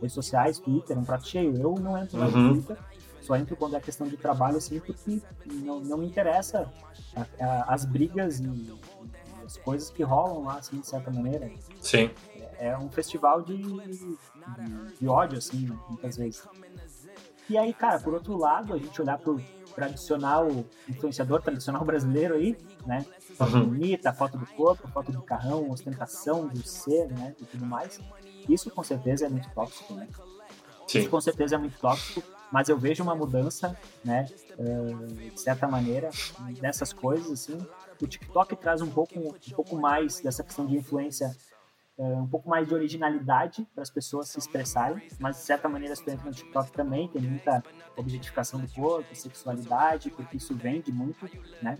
redes sociais, Twitter, um prato cheio. Eu não entro uhum. no Twitter, só entro quando é questão de trabalho, assim, porque não, não me interessa a, a, as brigas e, e, as coisas que rolam lá, assim, de certa maneira. Sim. É, é um festival de, de, de ódio, assim, muitas vezes. E aí, cara, por outro lado, a gente olhar pro tradicional influenciador tradicional brasileiro aí, né? Foto uhum. bonita, foto do corpo, foto do carrão, ostentação do ser, né? E tudo mais. Isso com certeza é muito tóxico, né? Sim. Isso com certeza é muito tóxico, mas eu vejo uma mudança, né? Uh, de certa maneira, dessas coisas, assim. O TikTok traz um pouco, um pouco mais dessa questão de influência um pouco mais de originalidade para as pessoas se expressarem, mas de certa maneira, tu entra no TikTok também, tem muita objetificação do corpo, sexualidade, porque isso vende muito, né?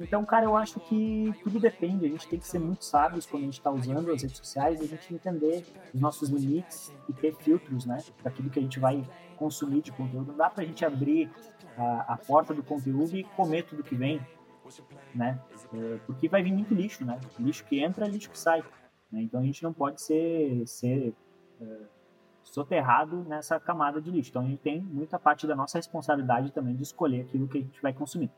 Então, cara, eu acho que tudo depende. A gente tem que ser muito sábios quando a gente está usando as redes sociais a gente entender os nossos limites e ter filtros, né? Daquilo que a gente vai consumir de conteúdo. Não dá para a gente abrir a, a, porta do conteúdo e comer tudo que vem, né? É, porque vai vir muito lixo, né? Lixo que entra, lixo que sai. Né? Então a gente não pode ser, ser é, soterrado nessa camada de lixo. Então a gente tem muita parte da nossa responsabilidade também de escolher aquilo que a gente vai consumir.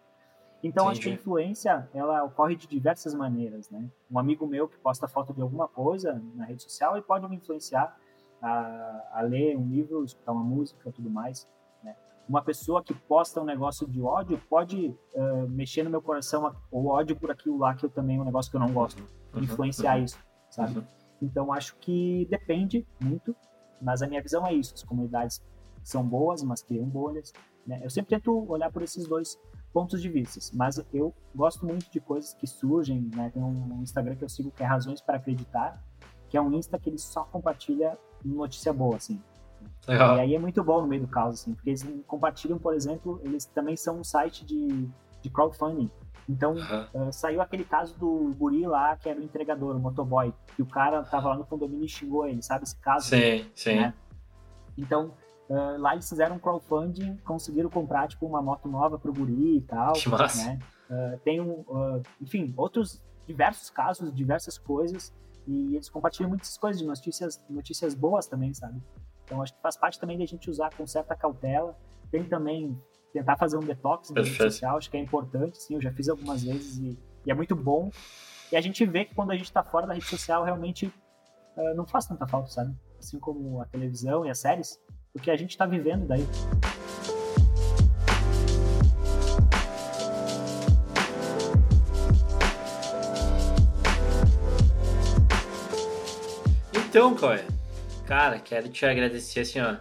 Então Entendi. acho que a influência ela ocorre de diversas maneiras, né? Um amigo meu que posta foto de alguma coisa na rede social e pode me influenciar a, a ler um livro, escutar uma música, tudo mais. Né? Uma pessoa que posta um negócio de ódio pode uh, mexer no meu coração ou ódio por aquilo lá que eu também um negócio que eu não gosto, uhum, influenciar uhum. isso sabe? Então acho que depende muito, mas a minha visão é isso: as comunidades são boas, mas criam bolhas. Né? Eu sempre tento olhar por esses dois pontos de vista, mas eu gosto muito de coisas que surgem. Né? Tem um Instagram que eu sigo que é Razões para Acreditar, que é um Insta que ele só compartilha notícia boa, assim. Legal. E aí é muito bom no meio do caos, assim, porque eles compartilham, por exemplo, eles também são um site de, de crowdfunding. Então, uhum. uh, saiu aquele caso do guri lá, que era o entregador, o motoboy, que o cara tava lá no condomínio e xingou ele, sabe esse caso? Sim, sim. Né? Então, uh, lá eles fizeram um crowdfunding, conseguiram comprar, tipo, uma moto nova pro guri e tal. Que massa. Né? Uh, tem, um, enfim, outros diversos casos, diversas coisas, e eles compartilham muitas coisas, de notícias, notícias boas também, sabe? Então, acho que faz parte também da gente usar com certa cautela. Tem também tentar fazer um detox na rede social, acho que é importante, sim, eu já fiz algumas vezes e, e, é muito bom. E a gente vê que quando a gente está fora da rede social, realmente uh, não faz tanta falta, sabe? Assim como a televisão e as séries, porque a gente está vivendo daí. Então, Coé, cara, quero te agradecer assim, ó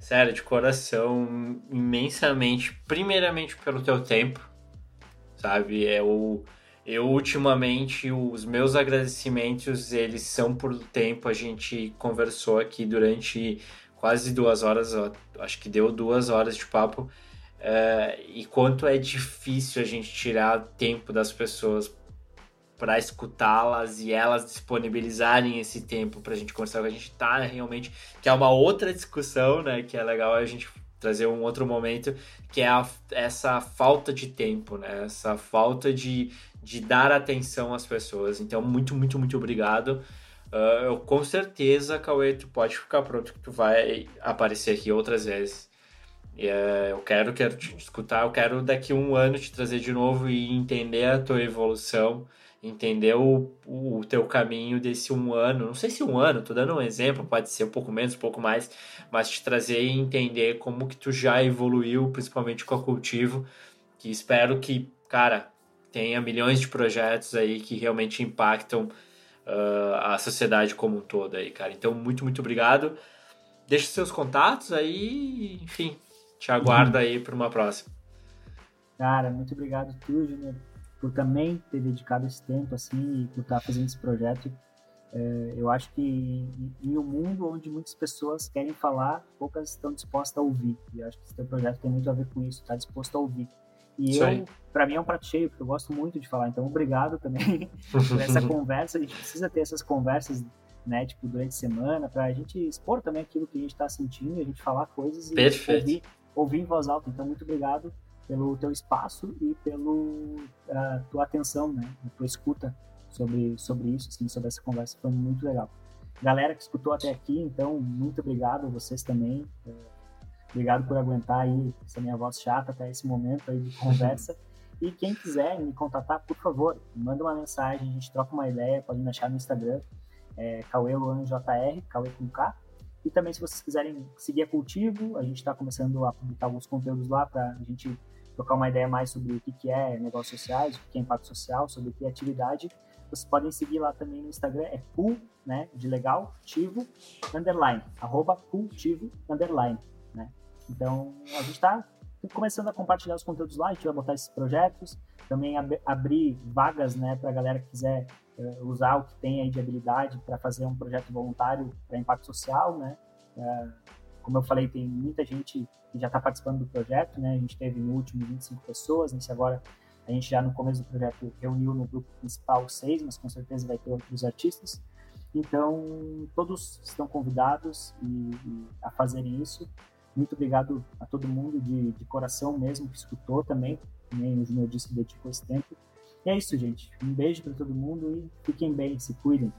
sério, de coração, imensamente, primeiramente pelo teu tempo, sabe? É o eu ultimamente os meus agradecimentos eles são por tempo. A gente conversou aqui durante quase duas horas, acho que deu duas horas de papo. É, e quanto é difícil a gente tirar tempo das pessoas para escutá-las e elas disponibilizarem esse tempo para a gente conversar. A gente tá realmente que é uma outra discussão, né? Que é legal a gente trazer um outro momento, que é a, essa falta de tempo, né? Essa falta de, de dar atenção às pessoas. Então, muito, muito, muito obrigado. Uh, eu, com certeza, Cauê, tu pode ficar pronto que tu vai aparecer aqui outras vezes. Uh, eu quero, quero te escutar, eu quero daqui a um ano te trazer de novo e entender a tua evolução, entender o, o teu caminho desse um ano. Não sei se um ano, tô dando um exemplo, pode ser um pouco menos, um pouco mais, mas te trazer e entender como que tu já evoluiu, principalmente com a cultivo, que espero que, cara, tenha milhões de projetos aí que realmente impactam uh, a sociedade como um todo aí, cara. Então, muito, muito obrigado. Deixe seus contatos aí, enfim, te aguardo aí para uma próxima. Cara, muito obrigado tu, Júnior, por também ter dedicado esse tempo assim e por estar fazendo esse projeto. É, eu acho que em um mundo onde muitas pessoas querem falar, poucas estão dispostas a ouvir. E eu acho que esse teu projeto tem muito a ver com isso, está disposto a ouvir. E eu, para mim é um prato cheio, porque eu gosto muito de falar. Então, obrigado também por essa conversa. A gente precisa ter essas conversas, né, tipo, durante a semana, para a gente expor também aquilo que a gente está sentindo a gente falar coisas e ouvir, ouvir em voz alta. Então, muito obrigado pelo telo espaço e pela uh, tua atenção, né, a tua escuta sobre, sobre isso, assim, sobre essa conversa. Foi muito legal. Galera que escutou até aqui, então, muito obrigado a vocês também. Uh, Obrigado por aguentar aí essa minha voz chata até esse momento aí de conversa. E quem quiser me contatar, por favor, manda uma mensagem, a gente troca uma ideia, pode me achar no Instagram, é Cauê com K. E também, se vocês quiserem seguir a Cultivo, a gente está começando a publicar alguns conteúdos lá para a gente trocar uma ideia mais sobre o que, que é negócios sociais, o que é impacto social, sobre criatividade. Vocês podem seguir lá também no Instagram, é cool, né, de legal, cultivo, underline, arroba cultivo, underline. Então, a gente está começando a compartilhar os conteúdos lá, a gente vai botar esses projetos, também ab abrir vagas né, para galera que quiser uh, usar o que tem aí de habilidade para fazer um projeto voluntário para impacto social, né? Uh, como eu falei, tem muita gente que já está participando do projeto, né? A gente teve no último 25 pessoas, nesse agora a gente já no começo do projeto reuniu no grupo principal seis, mas com certeza vai ter outros artistas. Então, todos estão convidados e, e a fazerem isso. Muito obrigado a todo mundo de, de coração mesmo que escutou também. Nem o Júnior disse que dedicou esse tempo. É isso, gente. Um beijo para todo mundo e fiquem bem, se cuidem.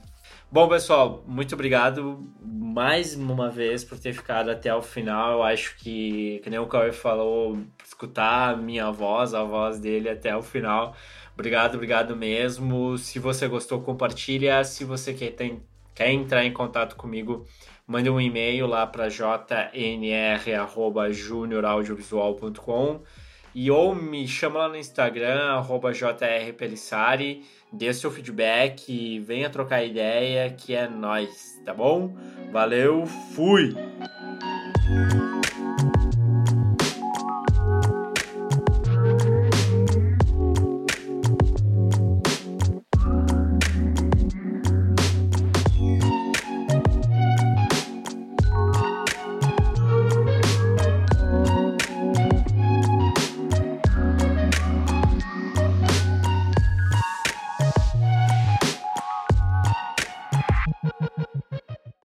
Bom, pessoal, muito obrigado mais uma vez por ter ficado até o final. Eu acho que, que nem o Cauê falou, escutar a minha voz, a voz dele até o final. Obrigado, obrigado mesmo. Se você gostou, compartilha. Se você quer, tem, quer entrar em contato comigo, mande um e-mail lá para jnr.junioraudiovisual.com e ou me chama lá no Instagram, arroba jrpelissari, dê seu feedback, venha trocar ideia, que é nós, tá bom? Valeu, fui!